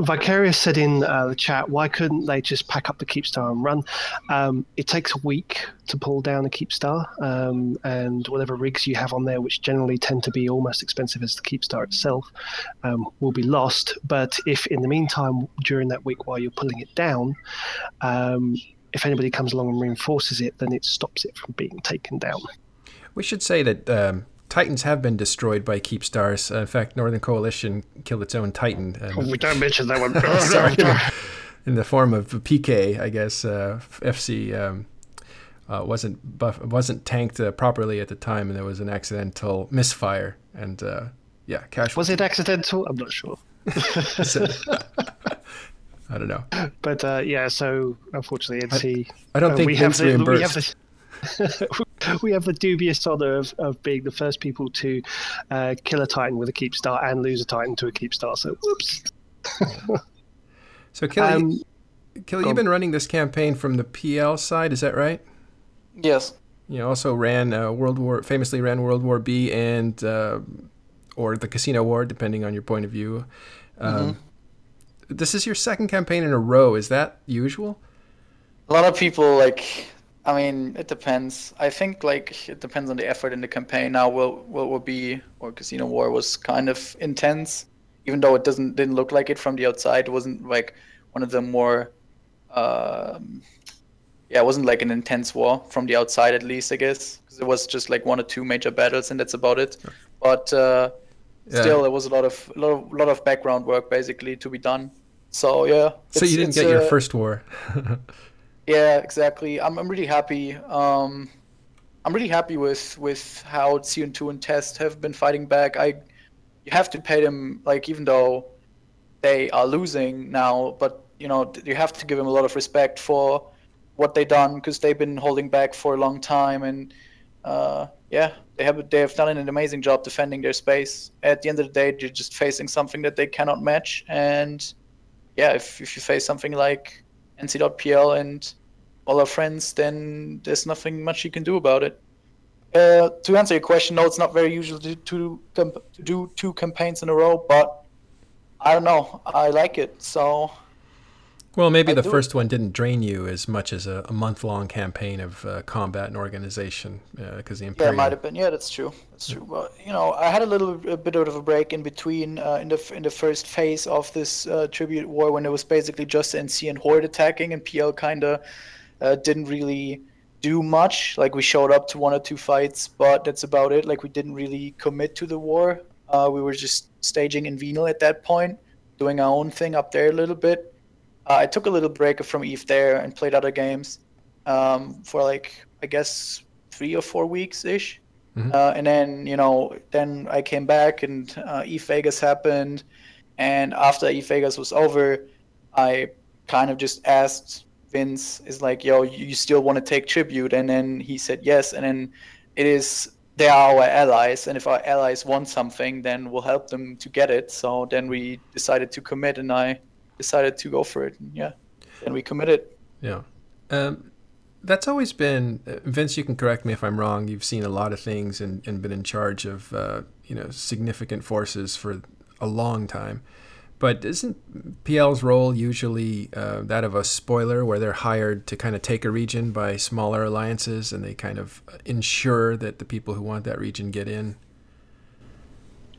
Vicarious said in uh, the chat, why couldn't they just pack up the Keepstar and run? Um, it takes a week to pull down a Keepstar, um, and whatever rigs you have on there, which generally tend to be almost as expensive as the Keepstar itself, um, will be lost. But if in the meantime, during that week while you're pulling it down, um, if anybody comes along and reinforces it, then it stops it from being taken down. We should say that um, Titans have been destroyed by Keepstars. Uh, in fact, Northern Coalition killed its own Titan. um, we don't mention that one. <laughs> Sorry. in the form of PK, I guess. Uh, FC um, uh, wasn't buff- wasn't tanked uh, properly at the time, and there was an accidental misfire. And uh, yeah, cash Was it accidental? I'm not sure. <laughs> I don't know. But uh, yeah, so unfortunately, NC. I don't uh, think we have the, we have reimbursed. the, <laughs> <laughs> we have the dubious honor of, of being the first people to uh, kill a Titan with a keep star and lose a Titan to a keep star. So whoops. So, Kill, Um, you, Kill, go you've been running this campaign from the PL side, is that right? Yes. You also ran uh, World War, famously ran World War B and uh, or the Casino War, depending on your point of view. Um, This is your second campaign in a row. Is that usual? A lot of people like. I mean, it depends. I think like it depends on the effort in the campaign. Now, World World War B or Casino War was kind of intense, even though it doesn't didn't look like it from the outside. It wasn't like one of the more. Um, yeah, it wasn't like an intense war from the outside, at least I guess, because it was just like one or two major battles, and that's about it. But uh, Yeah. still, there was a lot of a lot of, lot of background work basically to be done. So yeah. So you didn't get your uh, first war. <laughs> yeah, exactly. I'm, I'm really happy. Um, I'm really happy with with how CO2 and Test have been fighting back. I you have to pay them like even though they are losing now, but you know you have to give them a lot of respect for what they've done because they've been holding back for a long time and uh, yeah, they have they have done an amazing job defending their space. At the end of the day, they're just facing something that they cannot match, and yeah, if if you face something like NC.pl and all our friends, then there's nothing much you can do about it. Uh, to answer your question, no, it's not very usual to, to, to do two campaigns in a row, but I don't know. I like it, so Well, maybe I the do it. first one didn't drain you as much as a, a month long campaign of uh, combat and organization because the yeah, Imperium. it might have been. Yeah, that's true. That's true. Well, you know, I had a little a bit of a break in between uh, in the in the first phase of this uh, tribute war when it was basically just NC and Horde attacking, and PL kind of uh, didn't really do much. Like we showed up to one or two fights, but that's about it. Like we didn't really commit to the war. Uh, we were just staging in Venal at that point, doing our own thing up there a little bit. Uh, I took a little break from Eve there and played other games um, for like I guess three or four weeks ish. Mhm. Uh, and then you know, then I came back and uh, Eve Vegas happened, and after Eve Vegas was over, I kind of just asked Vince, "Is like, yo, you still want to take tribute?" And then he said yes. And then it is they are our allies, and if our allies want something, then we'll help them to get it. So then we decided to commit, and I decided to go for it. And yeah, and we committed. Yeah. Um, that's always been uh, Vince. You can correct me if I'm wrong. You've seen a lot of things and, and been in charge of uh, you know significant forces for a long time. But isn't PL's role usually uh, that of a spoiler, where they're hired to kind of take a region by smaller alliances, and they kind of ensure that the people who want that region get in?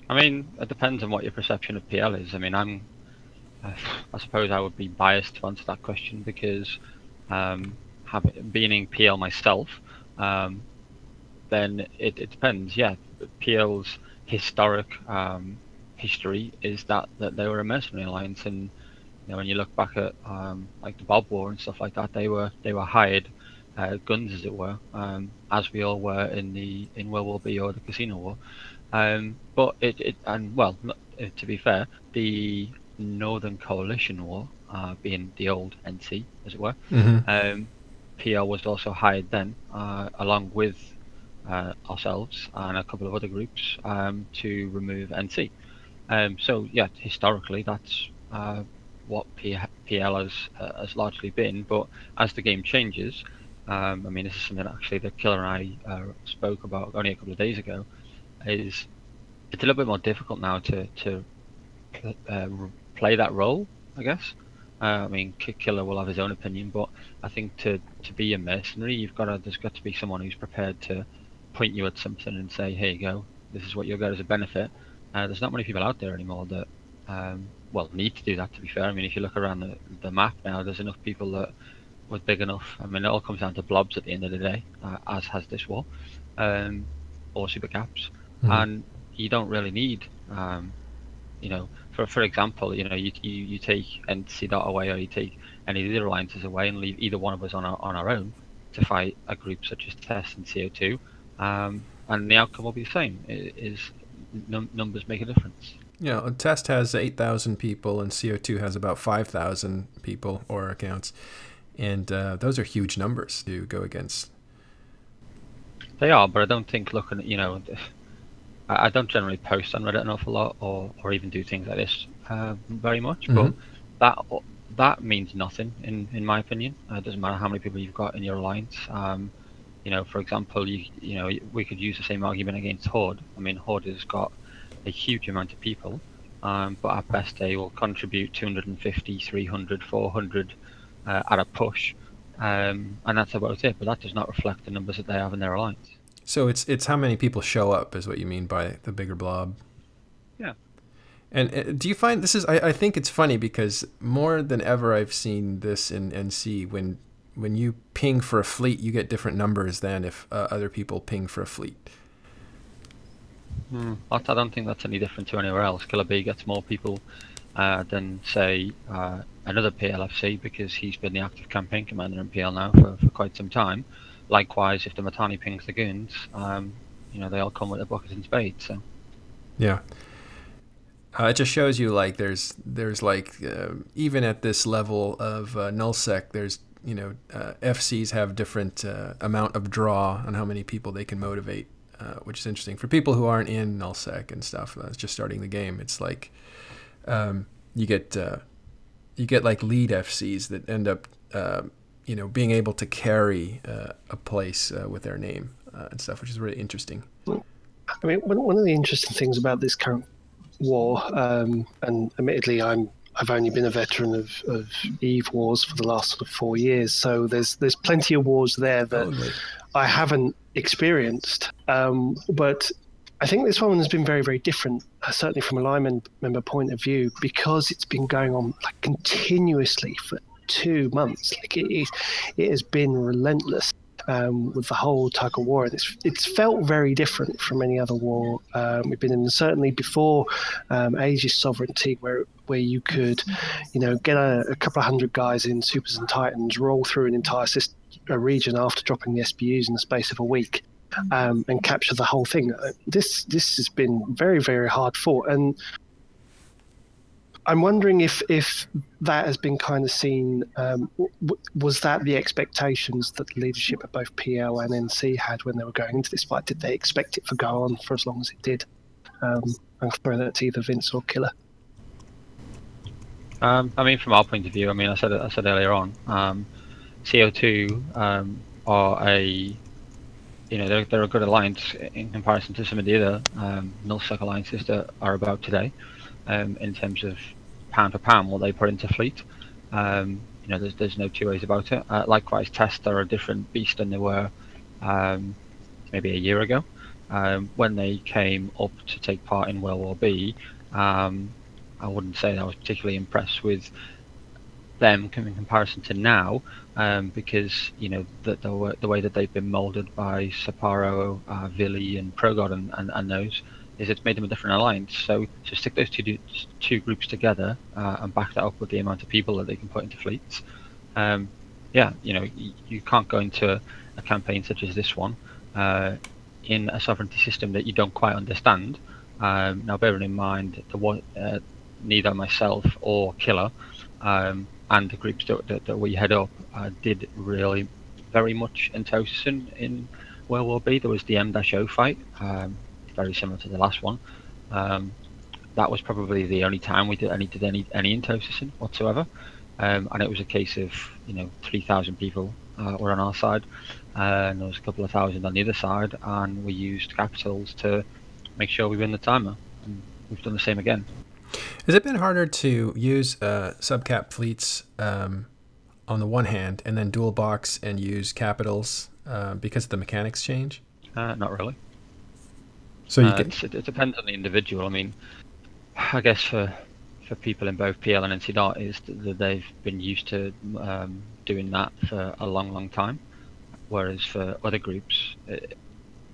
I mean, it depends on what your perception of PL is. I mean, I'm, I suppose I would be biased to answer that question because, um, having being in PL myself, um, then it, it depends. Yeah, PL's historic um, history is that, that they were a mercenary alliance, and you know when you look back at um, like the Bob War and stuff like that, they were they were hired uh, guns, as it were, um, as we all were in the in World War B or the Casino War. Um, but it, it and well, uh, to be fair, the Northern Coalition War, uh, being the old NC, as it were, mm-hmm. um, PL was also hired then, uh, along with uh, ourselves and a couple of other groups, um, to remove NC. Um, so yeah, historically that's uh, what PL has uh, has largely been. But as the game changes, um, I mean this is something actually that Killah and I uh, spoke about only a couple of days ago. Is it's a little bit more difficult now to to uh, play that role, I guess. Uh, I mean, Killah will have his own opinion, but I think to, to be a mercenary, you've got to there's got to be someone who's prepared to point you at something and say, "Here you go, this is what you'll get as a benefit." Uh, there's not many people out there anymore that, um, well, need to do that. To be fair, I mean, if you look around the, the map now, there's enough people that were big enough. I mean, it all comes down to blobs at the end of the day, uh, as has this war, um, or super caps, mm-hmm. and you don't really need, um, you know, for for example, you know, you you, you take NC dot away, or you take any of the alliances away, and leave either one of us on our on our own to fight a group such as TEST and CO2, um, and the outcome will be the same. It is num- numbers make a difference. Yeah, a test has 8,000 people and CO2 has about 5,000 people or accounts. And uh, those are huge numbers to go against. They are, but I don't think looking at, you know, I don't generally post on Reddit an awful lot or, or even do things like this uh, very much. Mm-hmm. But that that means nothing in, in my opinion. Uh, it doesn't matter how many people you've got in your alliance. Um, you know, for example, you you know we could use the same argument against Horde. I mean, Horde has got a huge amount of people, um, but at best they will contribute 250, 300, 400 uh, at a push, um, and that's about it. But that does not reflect the numbers that they have in their alliance. So it's it's how many people show up is what you mean by the bigger blob. Yeah. And uh, do you find this is? I, I think it's funny because more than ever I've seen this in NC when when you ping for a fleet, you get different numbers than if uh, other people ping for a fleet. Hmm. I don't think that's any different to anywhere else. Killah Bee gets more people uh, than, say, uh, another PLFC because he's been the active campaign commander in PL now for, for quite some time. Likewise, if the Mittani pings the goons, um, you know, they all come with their buckets and spades. So. Yeah. Uh, it just shows you like there's there's like uh, even at this level of uh, nullsec there's you know, uh, FCs have different uh, amount of draw on how many people they can motivate, uh, which is interesting for people who aren't in nullsec and stuff. That's just starting the game. It's like um, you get uh, you get like lead FCs that end up uh, you know being able to carry uh, a place with their name and stuff, which is really interesting. I mean, one of the interesting things about this current war, um, and admittedly, I'm I've only been a veteran of, of Eve wars for the last sort of four years, so there's there's plenty of wars there that I haven't experienced. Um, but I think this one has been very very different, uh, certainly from a Lyman member point of view, because it's been going on like continuously for two months. Like it is, it has been relentless um, with the whole tug of war. It's it's felt very different from any other war um, we've been in. Certainly before um, Aegis sovereignty, where where you could, you know, get a, a, couple of hundred guys in supers and titans, roll through an entire system, a region after dropping the SBUs in the space of a week. Um, and capture the whole thing. Uh, this this has been very very hard fought, and I'm wondering if if that has been kind of seen. Um, w- was that the expectations that the leadership of both PL and NC had when they were going into this fight? Did they expect it to go on for as long as it did? Um, I'll throw that to either Vince or Killah. Um, I mean, from our point of view, I mean, I said I said earlier on, um, CO2 um, are a, you know, they're, they're a good alliance in comparison to some of the other um, nullsec alliances that are about today, um, in terms of pound for pound what they put into fleet. Um, you know, there's there's no two ways about it. Uh, likewise, tests are a different beast than they were um, maybe a year ago um, when they came up to take part in World War B. Um, I wouldn't say that I was particularly impressed with them in comparison to now, um, because you know the, the, the way that they've been molded by Separo, uh, Vily, and Progod, and, and, and, those is it's made them a different alliance. So to stick those two two groups together uh, and back that up with the amount of people that they can put into fleets, um, yeah, you know you, you, can't go into a campaign such as this one uh, in a sovereignty system that you don't quite understand. Um, now, bearing in mind the uh, neither myself or Killah um, and the groups that, that, that we head up uh, did really very much in, in World War B. There was the M-O fight, um, very similar to the last one. Um, that was probably the only time we did any did any any entosising whatsoever, um, and it was a case of you know 3,000 people uh, were on our side, uh, and there was a couple of thousand on the other side, and we used capitals to make sure we win the timer, and we've done the same again. Has it been harder to use uh, subcap fleets um, on the one hand, and then dual box and use capitals uh, because of the mechanics change? Uh, not really. So you uh, can. It, it, depends on the individual. I mean, I guess for for people in both PL and NC Dot is that they've been used to um, doing that for a long, long time, whereas for other groups, it,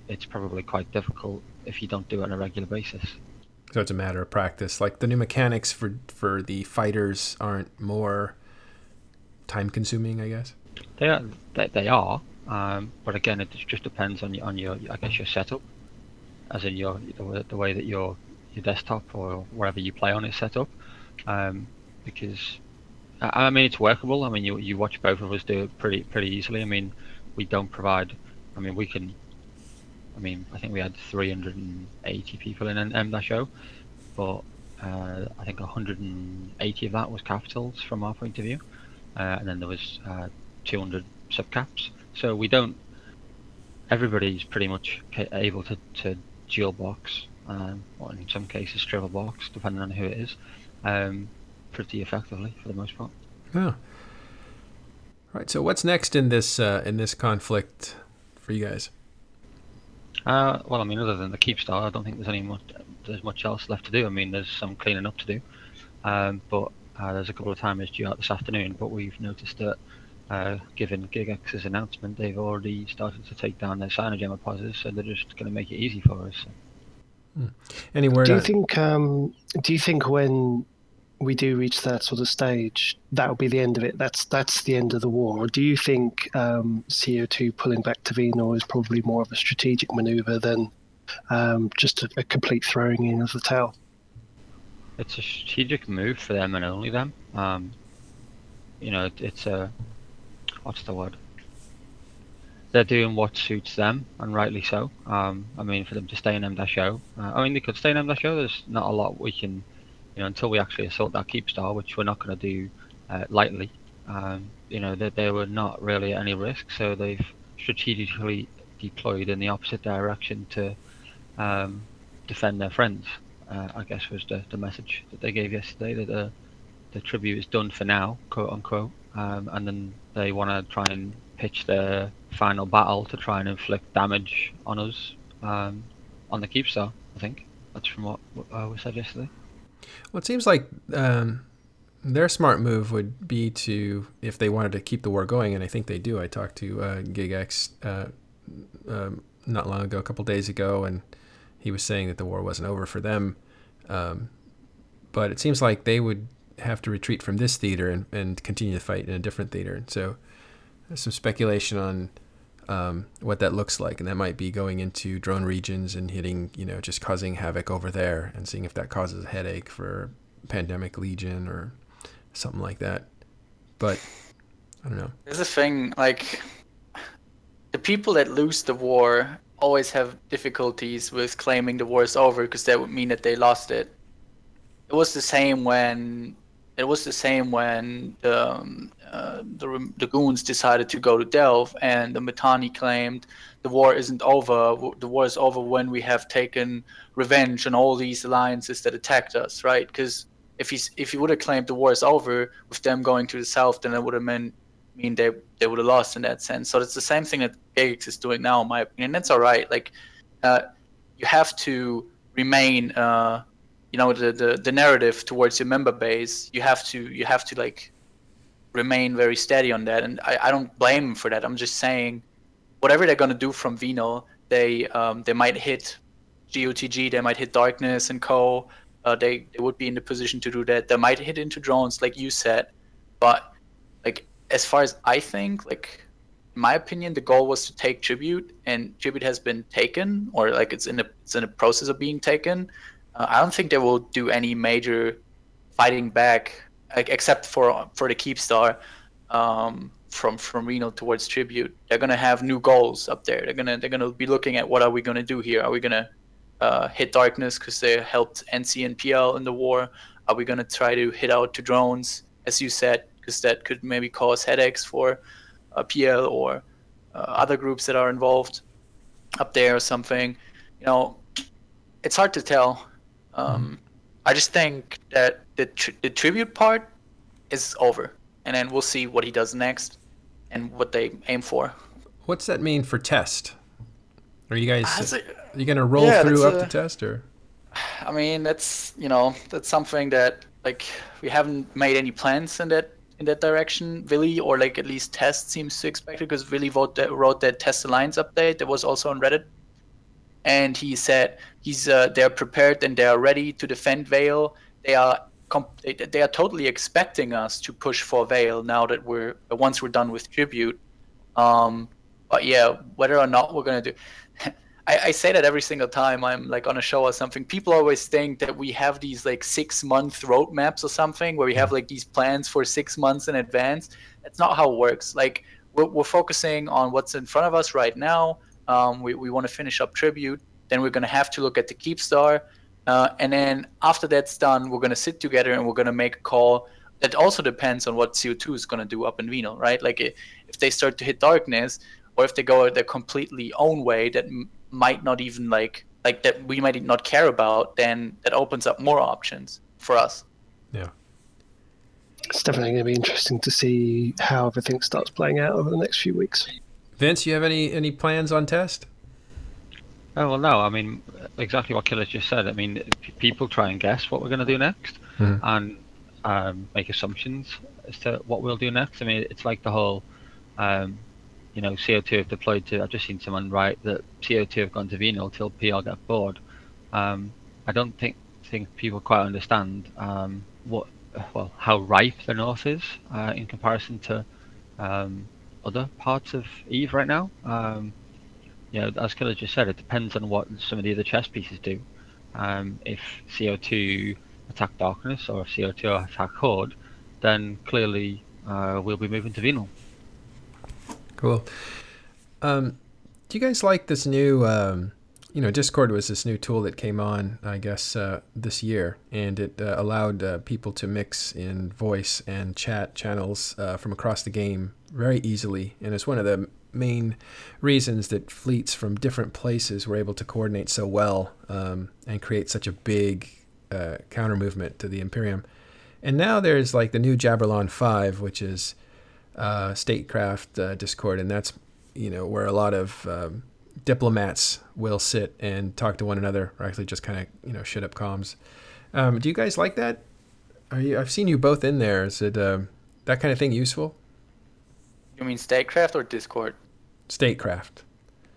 it's probably quite difficult if you don't do it on a regular basis. So it's a matter of practice. Like the new mechanics for for the fighters aren't more time consuming, I guess. They are. They, they are. Um, but again, it just depends on your on your I guess your setup, as in your the, the way that your your desktop or wherever you play on is set up. Um, because I, I mean it's workable. I mean you you watch both of us do it pretty pretty easily. I mean we don't provide. I mean we can I mean, I think we had 380 people in M that show, but uh, I think 180 of that was capitals from our point of view, uh, and then there was uh, 200 subcaps. So we don't. Everybody's pretty much able to, to dual box, um, or in some cases triple box, depending on who it is, um, pretty effectively for the most part. Yeah. Right. So what's next in this uh, in this conflict for you guys? Uh, well, I mean, other than the keep star, I don't think there's any much, there's much else left to do. I mean, there's some cleaning up to do, um, but uh, there's a couple of timers due out this afternoon. But we've noticed that, uh, given GigX's announcement, they've already started to take down their Cyanogen pauses, so they're just going to make it easy for us. Hmm. Anywhere? Do you think? Um, do you think when we do reach that sort of stage, that will be the end of it. That's that's the end of the war. Or do you think um, CO2 pulling back to Venal is probably more of a strategic maneuver than um, just a, a, complete throwing in of the towel? It's a strategic move for them and only them. Um, you know, it, it's a what's the word? They're doing what suits them, and rightly so. Um, I mean, for them to stay in M-O, uh, I mean, they could stay in M-O. There's not a lot we can you know, until we actually assault that keep star, which we're not going to do uh, lightly, um, you know, that they, they were not really at any risk, so they've strategically deployed in the opposite direction to um, defend their friends. Uh, I guess was the, the message that they gave yesterday that the the tribute is done for now, quote unquote, um, and then they want to try and pitch their final battle to try and inflict damage on us um, on the Keepstar. I think that's from what uh, was said yesterday. Well, it seems like um, their smart move would be to, if they wanted to keep the war going, and I think they do. I talked to uh, GigX uh, um, not long ago, a couple days ago, and he was saying that the war wasn't over for them. Um, but it seems like they would have to retreat from this theater and, and continue to fight in a different theater. So there's some speculation on um, what that looks like, and that might be going into drone regions and hitting, you know, just causing havoc over there, and seeing if that causes a headache for Pandemic Legion or something like that. But I don't know. There's a thing like the people that lose the war always have difficulties with claiming the war is over because that would mean that they lost it. It was the same when it was the same when the, um, uh, the, the goons decided to go to Delve, and the Mittani claimed the war isn't over. The war is over when we have taken revenge on all these alliances that attacked us, right? Because if he's if he would have claimed the war is over with them going to the south, then it would have meant mean they they would have lost in that sense. So it's the same thing that GigX is doing now, in my opinion. That's all right. Like, uh, you have to remain. Uh, you know the, the the narrative towards your member base you have to you have to like remain very steady on that. And i, I don't blame them for that. I'm just saying whatever they're going to do from vino they um, they might hit gotg they might hit darkness and co. Uh, they, they would be in the position to do that. They might hit into drones like you said. But like as far as i think like in my opinion the goal was to take tribute and tribute has been taken or like it's in the it's in the process of being taken uh, I don't think they will do any major fighting back, like, except for for the Keepstar um, from from Reno towards Tribute. They're gonna have new goals up there. They're gonna they're gonna be looking at what are we gonna do here? Are we gonna uh, hit darkness because they helped NC and PL in the war? Are we gonna try to hit out to drones, as you said, because that could maybe cause headaches for uh, PL or uh, other groups that are involved up there or something? You know, it's hard to tell um, I just think that the tri- the tribute part is over, and then we'll see what he does next and what they aim for. What's that mean for test? Are you guys it, are you gonna roll yeah, through up a, to test or? I mean, that's you know that's something that like we haven't made any plans in that in that direction. Willy or like at least Test seems to expect it because Willy wrote that wrote that Test Alliance update that was also on Reddit and he said he's uh, they're prepared and they are ready to defend Vale. They are comp- they are totally expecting us to push for Vale now that we're once we're done with tribute. Um, but yeah, whether or not we're gonna do. <laughs> I, I say that every single time I'm like on a show or something. People always think that we have these like six month roadmaps or something where we have like these plans for six months in advance. That's not how it works. Like we're, we're focusing on what's in front of us right now um, we we want to finish up tribute. Then we're going to have to look at the Keepstar. Uh, and then after that's done, we're going to sit together and we're going to make a call. That also depends on what CO2 is going to do up in Vino, right? Like if they start to hit darkness, or if they go their completely own way that m- might not even like like that we might not care about, then that opens up more options for us. Yeah. It's definitely going to be interesting to see how everything starts playing out over the next few weeks. Vince, you have any any plans on test? Oh well, no. I mean, exactly what Killah just said. I mean, people try and guess what we're going to do next, Mhm. and um, make assumptions as to what we'll do next. I mean, it's like the whole, um, you know, CO2 have deployed to. I've just seen someone write that CO2 have gone to Venal till PL get bored. Um, I don't think think people quite understand um, what, well, how ripe the North is uh, in comparison to um, other parts of Eve right now. Um, you know, as Killah just said, it depends on what some of the other chess pieces do. Um, if CO2 attack Darkness or if CO2 attack Horde, then clearly uh, we'll be moving to Venal. Cool. Um, do you guys like this new? Um, you know, Discord was this new tool that came on, I guess, uh, this year, and it uh, allowed uh, people to mix in voice and chat channels uh, from across the game very easily, and it's one of the main reasons that fleets from different places were able to coordinate so well um, and create such a big uh, counter movement to the Imperium. And now there's like the new Jabberlon 5, which is uh, statecraft uh, Discord, and that's you know where a lot of um, diplomats will sit and talk to one another, or actually just kind of you know shut up comms. Um, do you guys like that? Are you? I've seen you both in there. Is it uh, that kind of thing useful? You mean Statecraft or Discord? Statecraft.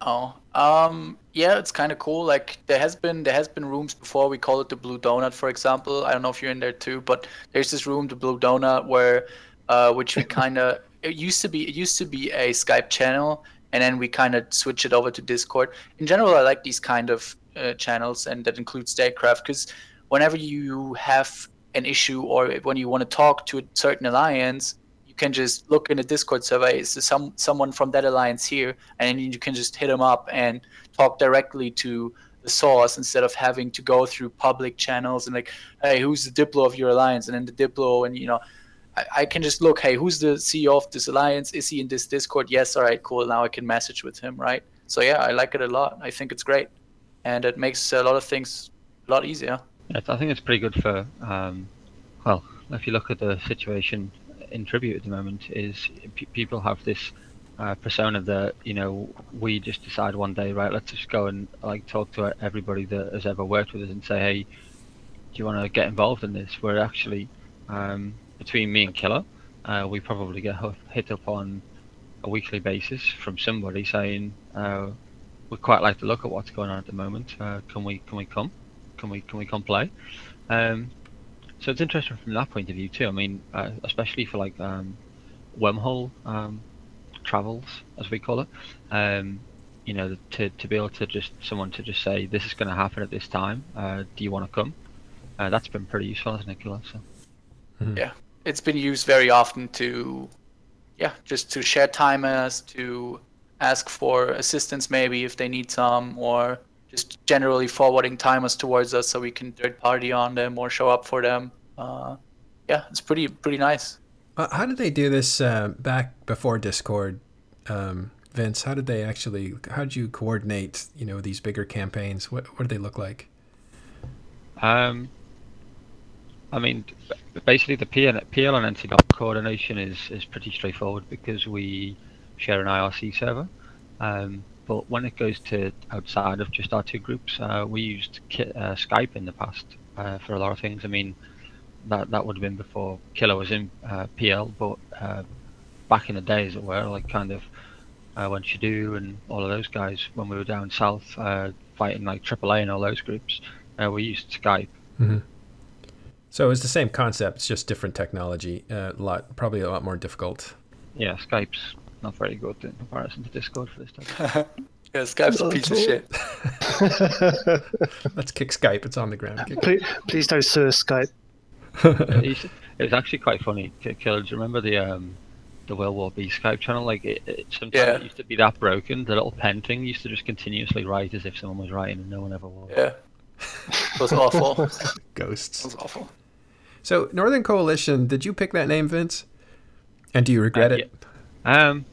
Oh, um, yeah, it's kind of cool. Like there has been there has been rooms before. We call it the Blue Donut, for example. I don't know if you're in there too, but there's this room, the Blue Donut, where uh, which we <laughs> kind of it used to be it used to be a Skype channel, and then we kind of switch it over to Discord. In general, I like these kind of uh, channels, and that includes Statecraft, because whenever you have an issue or when you want to talk to a certain alliance, you can just look in the Discord survey. Is some someone from that alliance here, and you can just hit them up and talk directly to the source instead of having to go through public channels and like, hey, who's the Diplo of your alliance? And then the Diplo, and you know, I, I can just look, hey, who's the CEO of this alliance? Is he in this Discord? Yes, all right, cool. Now I can message with him, right? So yeah, I like it a lot. I think it's great, and it makes a lot of things a lot easier. I think it's pretty good for, um, well, if you look at the situation in Tribute at the moment, is p- people have this uh, persona that you know we just decide one day, right? Let's just go and like talk to everybody that has ever worked with us and say, hey, do you want to get involved in this? We're actually, um, between me and Killah, uh, we probably get hit up on a weekly basis from somebody saying, uh, we'd quite like to look at what's going on at the moment. Uh, can we can we come? Can we can we come play? Um, so it's interesting from that point of view too. I mean, uh, especially for like um, wormhole um, travels, as we call it. Um, you know, to to be able to just someone to just say this is going to happen at this time. Uh, do you want to come? Uh, that's been pretty useful, hasn't it, Killah? So. Mm-hmm. Yeah, it's been used very often to, yeah, just to share timers, to ask for assistance maybe if they need some, or just generally forwarding timers towards us so we can third party on them or show up for them. Uh, yeah, it's pretty pretty nice. Uh, how did they do this uh, back before Discord, um, Vince? How did they actually? How did you coordinate? You know these bigger campaigns. What what did they look like? Um, I mean, basically the PL, PL and NC coordination is is pretty straightforward because we share an IRC server. Um, but when it goes to outside of just our two groups, uh, we used uh, Skype in the past uh, for a lot of things. I mean, that that would have been before Killah was in uh, PL, but uh, back in the day, as it were, like kind of uh, when Shadu and all of those guys, when we were down south uh, fighting like AAA and all those groups, uh, we used Skype. Mm-hmm. So it's the same concept, it's just different technology. A lot, probably a lot more difficult. Yeah, Skype's not very good in comparison to Discord for this type. <laughs> yeah, Skype's a piece of shit. Let's kick Skype. It's on the ground. Please, please don't sue Skype it was actually quite funny. Killah, do you remember the um, the World War B Skype channel? Like it, it sometimes yeah. it used to be that broken. The little pen thing used to just continuously write as if someone was writing and no one ever was. Yeah, it was awful. <laughs> Ghosts. It was awful. So Northern Coalition, did you pick that name, Vince? And do you regret uh, it? Um,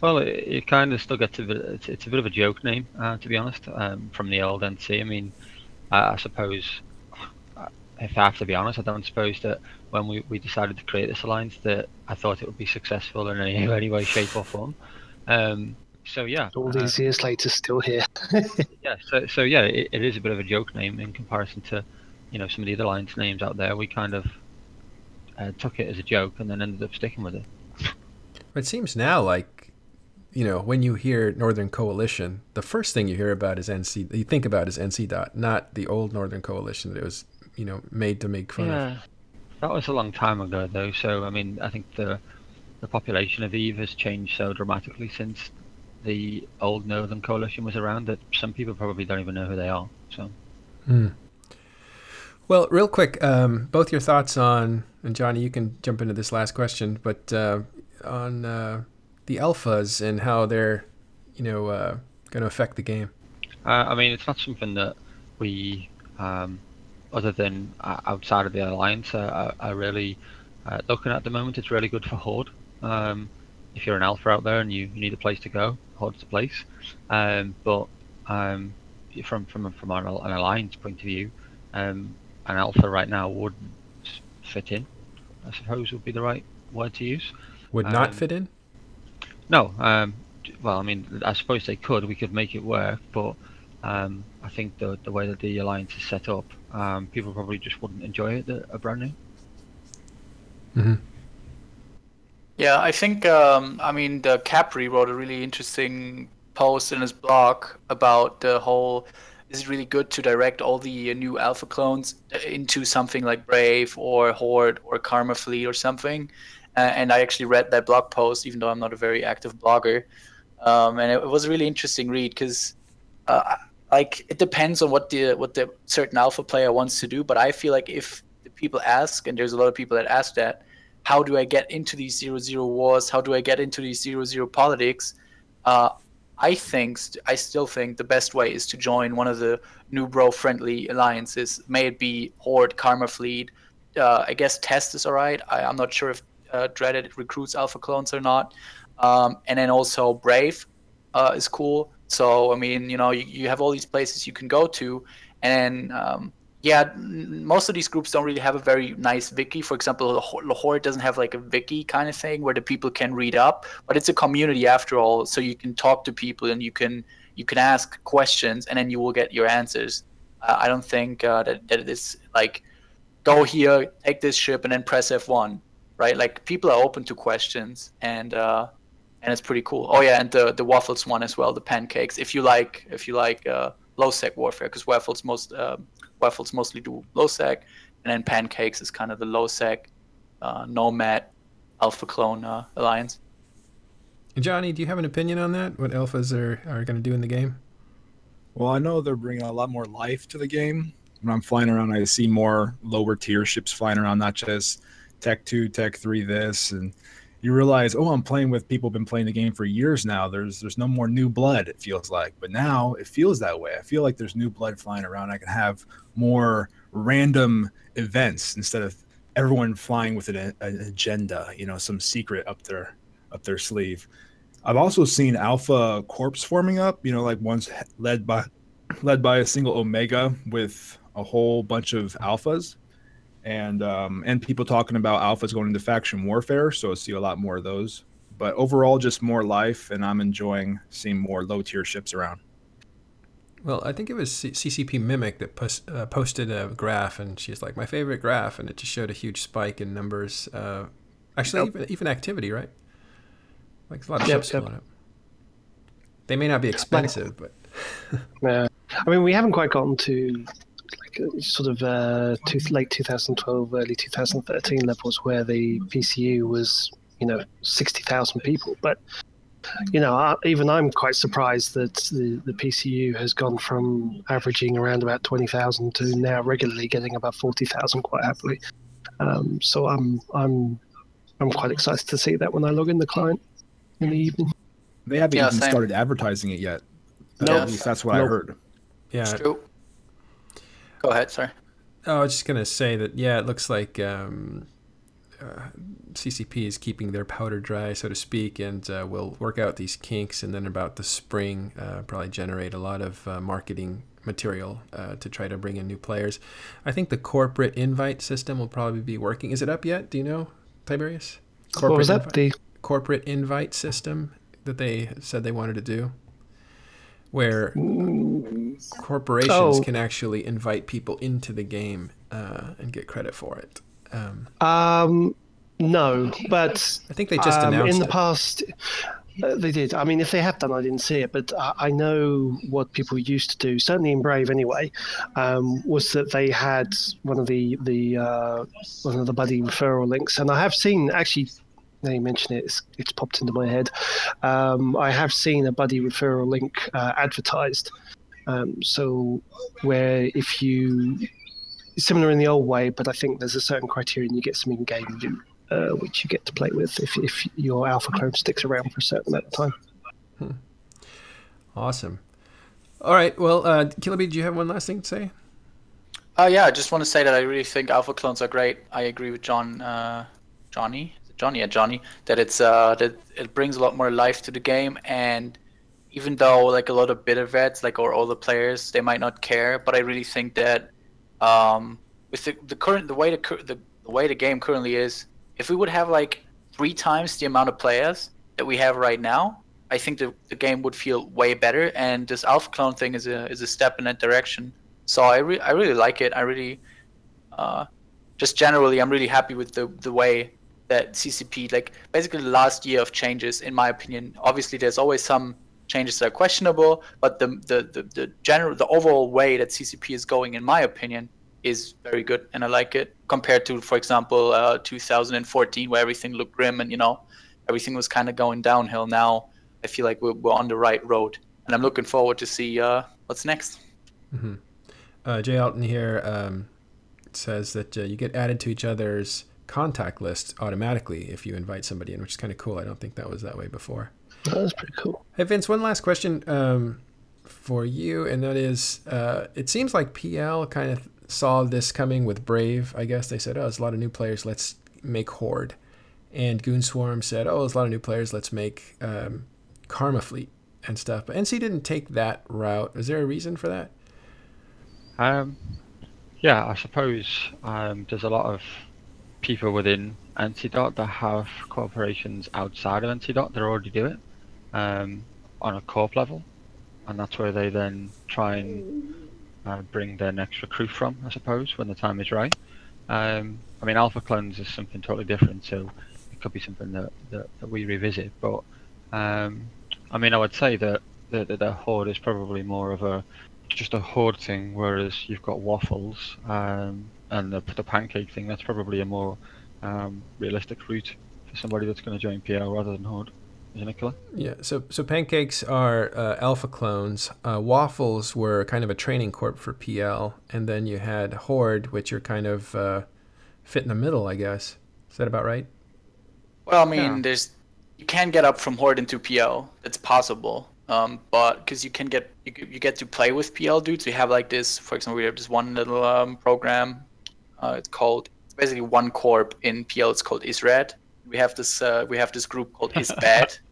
well, it, it, kind of still gets a bit. It's, it's, a bit of a joke name, uh, to be honest. Um, from the old NC, I mean, I, I suppose if I have to be honest, I don't suppose that when we, we decided to create this alliance that I thought it would be successful in any, <laughs> any way, shape, or form. Um, so yeah, all these uh, years later, still here. <laughs> yeah, so so yeah, it, it is a bit of a joke name in comparison to, you know, some of the other alliance names out there. We kind of uh, took it as a joke and then ended up sticking with it. It seems now like, you know, when you hear Northern Coalition, the first thing you hear about is NC. You think about is NC dot, not the old Northern Coalition that it was you know made to make fun yeah. of. That was a long time ago, though. So I mean, I think the the population of Eve has changed so dramatically since the old Northern Coalition was around that some people probably don't even know who they are. So. Hmm. Well, real quick, um, both your thoughts on, and Johnny, you can jump into this last question, but uh, on uh, the alphas and how they're, you know, uh, going to affect the game. Uh, I mean, it's not something that we um, other than uh, outside of the alliance, uh, are, really uh, looking at the moment. It's really good for Horde. Um, if you're an alpha out there and you, you need a place to go, Horde's the place. Um, but um, from from from an, an alliance point of view, um, an alpha right now would fit in. I suppose would be the right word to use. Would not um, fit in. No. Um, well, I mean, I suppose they could. We could make it work, but um, I think the the way that the alliance is set up, um, people probably just wouldn't enjoy it A brand new. Mm-hmm. Yeah, I think um, I mean the Capri wrote a really interesting post in his blog about the whole. Is it really good to direct all the new alpha clones into something like Brave or Horde or Karma Fleet or something? Uh, and I actually read that blog post, even though I'm not a very active blogger. Um, and it, it was a really interesting read because uh, like it depends on what the what the certain alpha player wants to do but i feel like if the people ask and there's a lot of people that ask that how do i get into these zero zero wars how do i get into these zero zero politics uh, I think I still think the best way is to join one of the new bro friendly alliances. May it be Horde, Karma Fleet. Uh, I guess Test is alright. I'm not sure if uh, Dreddit recruits Alpha clones or not. Um, and then also Brave uh, is cool. So I mean, you know, you, you have all these places you can go to, and um, yeah, most of these groups don't really have a very nice wiki. For example, Lahore doesn't have like a wiki kind of thing where the people can read up, but it's a community after all, so you can talk to people and you can you can ask questions and then you will get your answers. Uh, I don't think uh, that that it's like go here, take this ship, and then press F1, right? Like people are open to questions and uh, and it's pretty cool. Oh yeah, and the the waffles one as well, the pancakes. If you like if you like uh, low sec warfare, because waffles most um, waffles mostly do low sec, and then pancakes is kind of the low sec, uh, nomad, alpha clone uh, alliance. Johnny, do you have an opinion on that? What alphas are are going to do in the game? Well, I know they're bringing a lot more life to the game. When I'm flying around, I see more lower tier ships flying around, not just Tech Two, Tech Three, this and you realize, oh, I'm playing with people who've been playing the game for years now. There's there's no more new blood. It feels like, but now it feels that way. I feel like there's new blood flying around. I can have more random events instead of everyone flying with an, an agenda. You know, some secret up their up their sleeve. I've also seen Alpha Corps forming up. You know, like ones led by led by a single Omega with a whole bunch of alphas and um, and people talking about alphas going into faction warfare. So I see a lot more of those. But overall, just more life, and I'm enjoying seeing more low tier ships around. Well, I think it was C- CCP Mimic that post, uh, posted a graph, and she's like, "My favorite graph," and it just showed a huge spike in numbers. Uh, actually, yep. even even activity, right? Like a lot of yep, ships yep. up. They may not be expensive, but <laughs> yeah. I mean, we haven't quite gotten to like sort of uh, two, late 2012, early 2013 levels where the PCU was, you know, 60,000 people. But, you know, I, even I'm quite surprised that the, the PCU has gone from averaging around about 20,000 to now regularly getting about 40,000 quite happily. Um, so I'm I'm I'm quite excited to see that when I log in the client in the evening. They haven't yeah, even same. started advertising it yet. No, at least that's what I heard. Yeah. Go ahead. Sorry. Oh, I was just gonna say that. Yeah, it looks like um, uh, CCP is keeping their powder dry, so to speak, and uh, will work out these kinks, and then about the spring, uh, probably generate a lot of uh, marketing material uh, to try to bring in new players. I think the corporate invite system will probably be working. Is it up yet? Do you know, Tiberius? Corporate what was that? Invi- the corporate invite system that they said they wanted to do where corporations oh. can actually invite people into the game uh, and get credit for it. Um, um, no, but I think they just um, announced in the it. past. Uh, they did. I mean, if they have done, I didn't see it, but I, I know what people used to do. Certainly in Brave, anyway, um, was that they had one of the the uh, one of the buddy referral links, and I have seen actually now you mention it, it's, it's popped into my head. Um, I have seen a buddy referral link uh, advertised. Um, so where if you similar in the old way, but I think there's a certain criterion you get some in-game loot, uh, which you get to play with if, if your alpha clone sticks around for a certain amount of time. Hmm. Awesome. All right. Well, uh, Killah Bee, do you have one last thing to say? Uh, yeah, I just want to say that I really think alpha clones are great. I agree with John, uh, Johnny, Johnny, Johnny, that it's uh that it brings a lot more life to the game, and even though like a lot of bitter vets, like or all the players, they might not care, but I really think that um with the, the current the way the, the the way the game currently is, if we would have like three times the amount of players that we have right now, I think the, the game would feel way better. And this alpha clone thing is a is a step in that direction. So I re- I really like it. I really, uh, just generally, I'm really happy with the the way that CCP, like basically the last year of changes, in my opinion. Obviously, there's always some changes that are questionable, but the the the, the general, the overall way that CCP is going, in my opinion, is very good, and I like it compared to, for example, uh, 2014, where everything looked grim and you know everything was kind of going downhill. Now I feel like we're, we're on the right road, and I'm looking forward to see uh, what's next. Mm-hmm. Uh, Jay Alton here um, says that uh, you get added to each other's contact list automatically if you invite somebody in, which is kind of cool. I don't think that was that way before. That's pretty cool. Hey Vince, one last question um, for you, and that is, uh, it seems like PL kind of saw this coming with Brave. I guess they said, "Oh, there's a lot of new players. Let's make Horde," and Goonswarm said, "Oh, there's a lot of new players. Let's make um, Karma Fleet and stuff." But NC didn't take that route. Is there a reason for that? Um, yeah, I suppose um, there's a lot of people within NC that have corporations outside of NC DOT that already do it um, on a corp level, and that's where they then try and uh, bring their next recruit from, I suppose, when the time is right. Um, I mean, Alpha Clones is something totally different, so it could be something that, that, that we revisit. But um, I mean, I would say that the, the, the Horde is probably more of a just a Horde thing, whereas you've got Waffles um, and the, the Pancake thing. That's probably a more um, realistic route for somebody that's going to join PL rather than Horde. Isn't it, Killah? Yeah. So so pancakes are uh, alpha clones. Uh, waffles were kind of a training corp for PL, and then you had Horde, which are kind of uh, fit in the middle, I guess. Is that about right? Well, I mean, Yeah. there's you can get up from Horde into PL. It's possible, um, but because you can get you, you get to play with PL dudes. We have like this, for example, we have this one little um, program. Uh, it's called it's basically one corp in PL. It's called Israd. We have this uh, we have this group called Isbad. <laughs>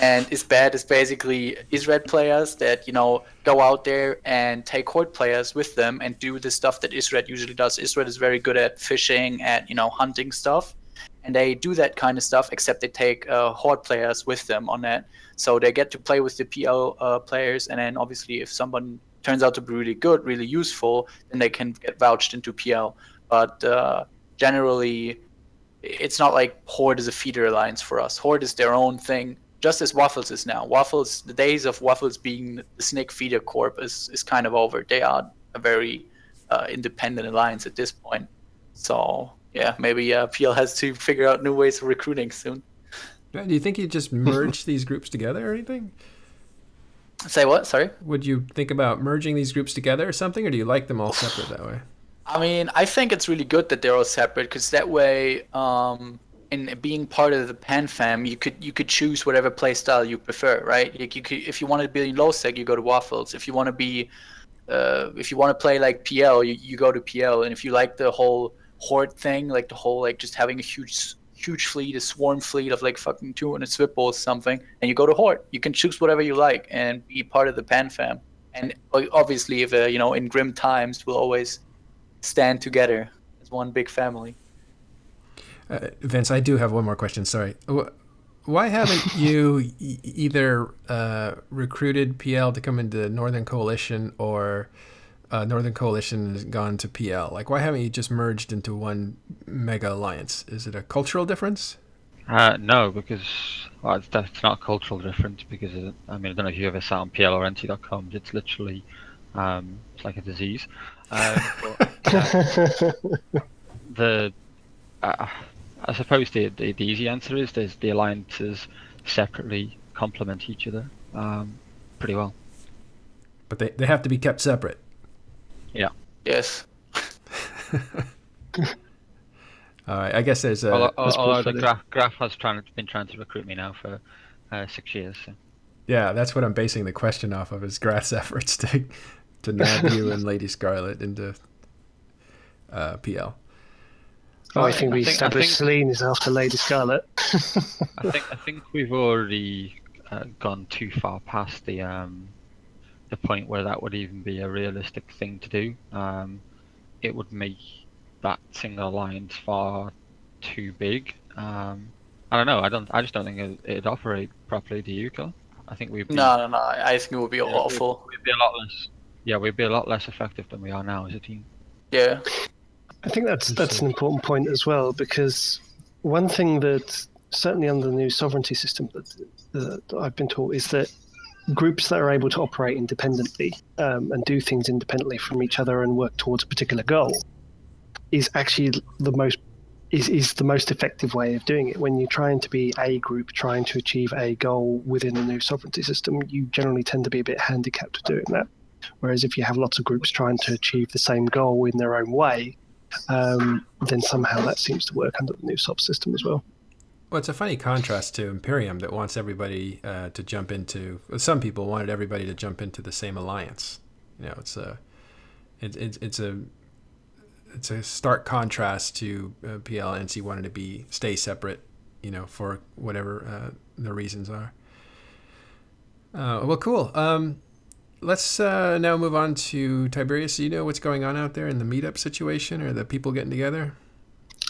And Isbad is basically Israd players that you know go out there and take Horde players with them and do the stuff that Israd usually does. Israd is very good at fishing, at you know hunting stuff, and they do that kind of stuff. Except they take uh, Horde players with them on that, so they get to play with the PL uh, players. And then obviously, if someone turns out to be really good, really useful, then they can get vouched into PL. But uh, generally, it's not like Horde is a feeder alliance for us. Horde is their own thing, just as Waffles is now. Waffles, the days of Waffles being the Snake Feeder Corp is, is kind of over. They are a very uh, independent alliance at this point. So yeah, maybe uh, PL has to figure out new ways of recruiting soon. Do you think you just merge these groups together or anything? Say what? Sorry. Would you think about merging these groups together or something, or do you like them all separate that way? I mean, I think it's really good that they're all separate because that way, um, in being part of the Pan fam, you could you could choose whatever playstyle you prefer, right? Like you could, if you want to be low sec, you go to Waffles. If you want to be, uh, if you want to play like PL, you, you go to PL. And if you like the whole horde thing, like the whole like just having a huge huge fleet, a swarm fleet of like fucking 200 Svipul or something, and you go to horde. You can choose whatever you like and be part of the Pan fam. And obviously, if uh, you know, in grim times, we'll always stand together as one big family. Uh, Vince, I do have one more question. Sorry. Why haven't <laughs> you e- either uh, recruited PL to come into Northern Coalition or uh, Northern Coalition has gone to PL? Like, why haven't you just merged into one mega alliance? Is it a cultural difference? Uh, no, because well, it's, that's not a cultural difference. Because it, I mean, I don't know if you ever sat on PL or NT.com. It's literally um, it's like a disease. Um, <laughs> but, the uh, I suppose the, the the easy answer is there's the alliances separately complement each other um, pretty well. But they, they have to be kept separate. Yeah. Yes. <laughs> All right. I guess there's a. although although the Grath Grath has trying been trying to recruit me now for uh, six years. So. Yeah, that's what I'm basing the question off of is Grath's <laughs> efforts to to nab you and Lady Scarlet into uh, PL. Oh, I I think we think- established think- Celine is after Lady Scarlet. I think I think we've already uh, gone too far past the um, the point where that would even be a realistic thing to do. Um, it would make that single alliance far too big. Um, I don't know. I don't. I just don't think it, it'd operate properly. Do you, Cole? I think we'd be, No, no, no. I I think it would be yeah, awful. We'd, we'd be a lot less. Yeah, we'd be a lot less effective than we are now as a team. Yeah. I think that's that's an important point as well because one thing that certainly under the new sovereignty system that, that I've been taught is that groups that are able to operate independently um, and do things independently from each other and work towards a particular goal is actually the most is, is the most effective way of doing it. When you're trying to be a group trying to achieve a goal within the new sovereignty system, you generally tend to be a bit handicapped doing that. Whereas if you have lots of groups trying to achieve the same goal in their own way, um, then somehow that seems to work under the new sov system as well. Well, it's a funny contrast to Imperium that wants everybody uh, to jump into. Some people wanted everybody to jump into the same alliance. You know, it's a, it, it, it's a, it's a stark contrast to uh, PL and NC wanted to be stay separate. You know, for whatever uh, the reasons are. Uh, well, cool. Um, let's uh, now move on to Tiberius. Do you know what's going on out there in the meetup situation or the people getting together?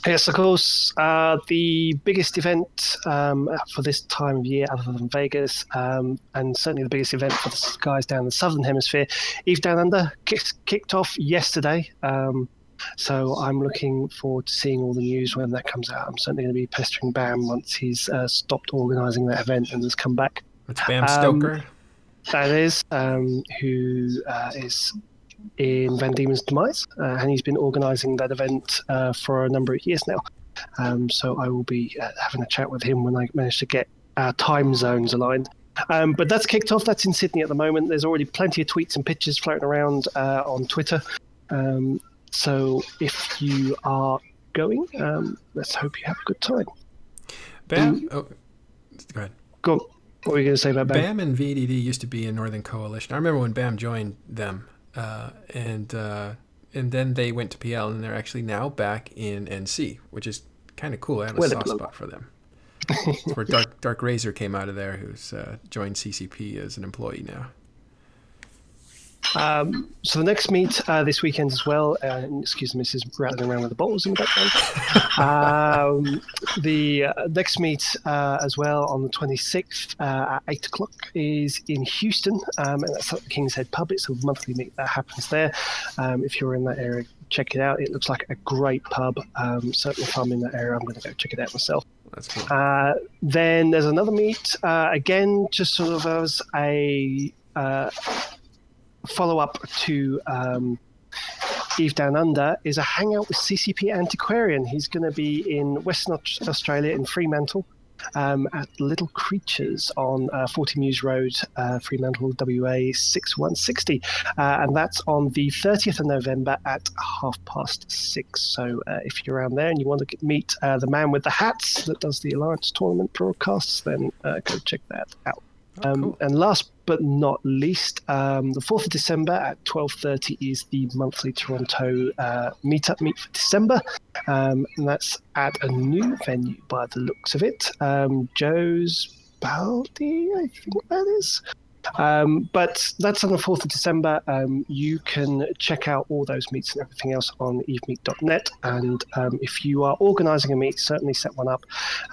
Yes, of course. Uh, the biggest event um, for this time of year, other than Vegas, um, and certainly the biggest event for the guys down in the southern hemisphere, Eve Down Under, kicked, kicked off yesterday. Um, so I'm looking forward to seeing all the news when that comes out. I'm certainly going to be pestering Bam once he's uh, stopped organising that event and has come back. It's Bam Stroker. That is, um, who uh, is in Van Diemen's demise, uh, and he's been organising that event uh, for a number of years now. Um, so I will be uh, having a chat with him when I manage to get our time zones aligned. Um, but that's kicked off. That's in Sydney at the moment. There's already plenty of tweets and pictures floating around uh, on Twitter. Um, so if you are going, um, let's hope you have a good time. Bam. oh, go ahead. Go. What were you going to say about Bam? Bam and VDD used to be in Northern Coalition. I remember when Bam joined them uh, and uh, and then they went to PL, and they're actually now back in NC, which is kind of cool. I have a soft spot for them. where Dark Dark Razor came out of there, who's uh, joined CCP as an employee now. Um, so the next meet uh, this weekend as well. Uh, excuse me, this is rattling around with the bottles in the background. <laughs> um, the uh, next meet uh, as well on the 26th uh, at eight o'clock is in Houston, um, and that's at the King's Head Pub. It's a monthly meet that happens there. Um, if you're in that area, check it out. It looks like a great pub. Um, certainly, if I'm in that area, I'm going to go check it out myself. That's cool. Uh, then there's another meet again, just sort of as a follow up to um, Eve Down Under is a hangout with CCP Antiquarian. He's going to be in Western Australia in Fremantle. Um, at Little Creatures on uh, 40 Mews Road, uh, Fremantle, WA 6160. Uh, and that's on the 30th of November at half past six. So uh, if you're around there and you want to meet uh, the man with the hats that does the Alliance tournament broadcasts, then uh, go check that out. Oh, um. And last but not least, um, the 4th of December at 12.30 is the monthly Toronto uh, meetup meet for December. Um, and that's at a new venue by the looks of it. Um, Joe's Baldy, I think that is. Um, but that's on the 4th of December. Um, you can check out all those meets and everything else on evemeet.net. And um, if you are organising a meet, certainly set one up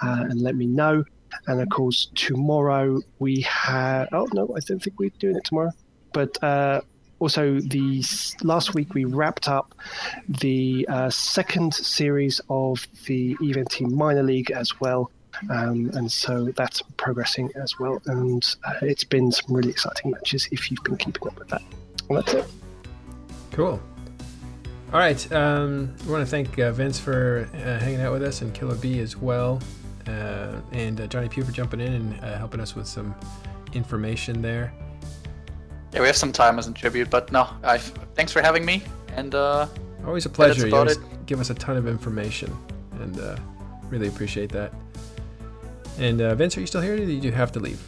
uh, and let me know. And of course, tomorrow we have. Oh no, I don't think we're doing it tomorrow. But uh, also, the last week we wrapped up the uh, second series of the EVE NT Minor League as well. Um, and so that's progressing as well. And uh, it's been some really exciting matches if you've been keeping up with that. And that's it. Cool. All right. Um, we want to thank uh, Vince for uh, hanging out with us and Killah Bee as well. Uh, and uh, Johnny Pew for jumping in and uh, helping us with some information there. Yeah, we have some time as a tribute, but no, I thanks for having me. And uh, Always a pleasure. You about always give us a ton of information, and uh, really appreciate that. And uh, Vince, are you still here? Or did you have to leave?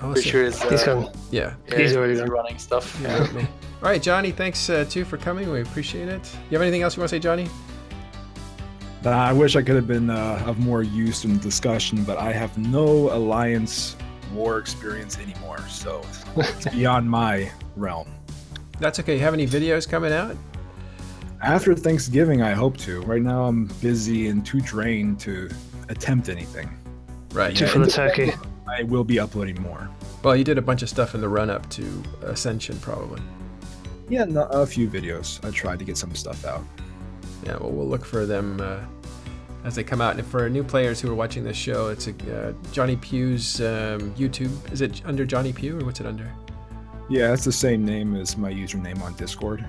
Oh, pretty so- sure is uh, He's. Yeah. yeah, he's he's already busy running stuff. yeah. All right, Johnny. Thanks uh, too for coming. We appreciate it. You have anything else you want to say, Johnny? Uh, I wish I could have been uh, of more use in the discussion, but I have no alliance war experience anymore, so it's <laughs> beyond my realm. That's okay. You have any videos coming out? After Thanksgiving, I hope to. Right now, I'm busy and too drained to attempt anything. Right. Two yeah. for the turkey. I will be uploading more. Well, you did a bunch of stuff in the run up to Ascension, probably. Yeah, no, a few videos. I tried to get some stuff out. Yeah, well, we'll look for them uh, as they come out. And for new players who are watching this show, it's a, uh, Johnny Pew's um, YouTube. Is it under Johnny Pew or what's it under? Yeah, it's the same name as my username on Discord.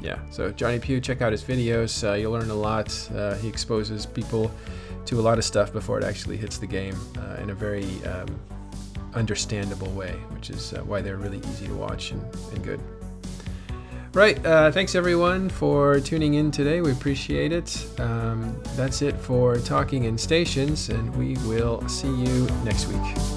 Yeah, so Johnny Pew, check out his videos. Uh, you'll learn a lot. Uh, he exposes people to a lot of stuff before it actually hits the game uh, in a very um, understandable way, which is uh, why they're really easy to watch and, and good. Right. Uh, thanks everyone for tuning in today. We appreciate it. Um, that's it for Talking in Stations, and we will see you next week.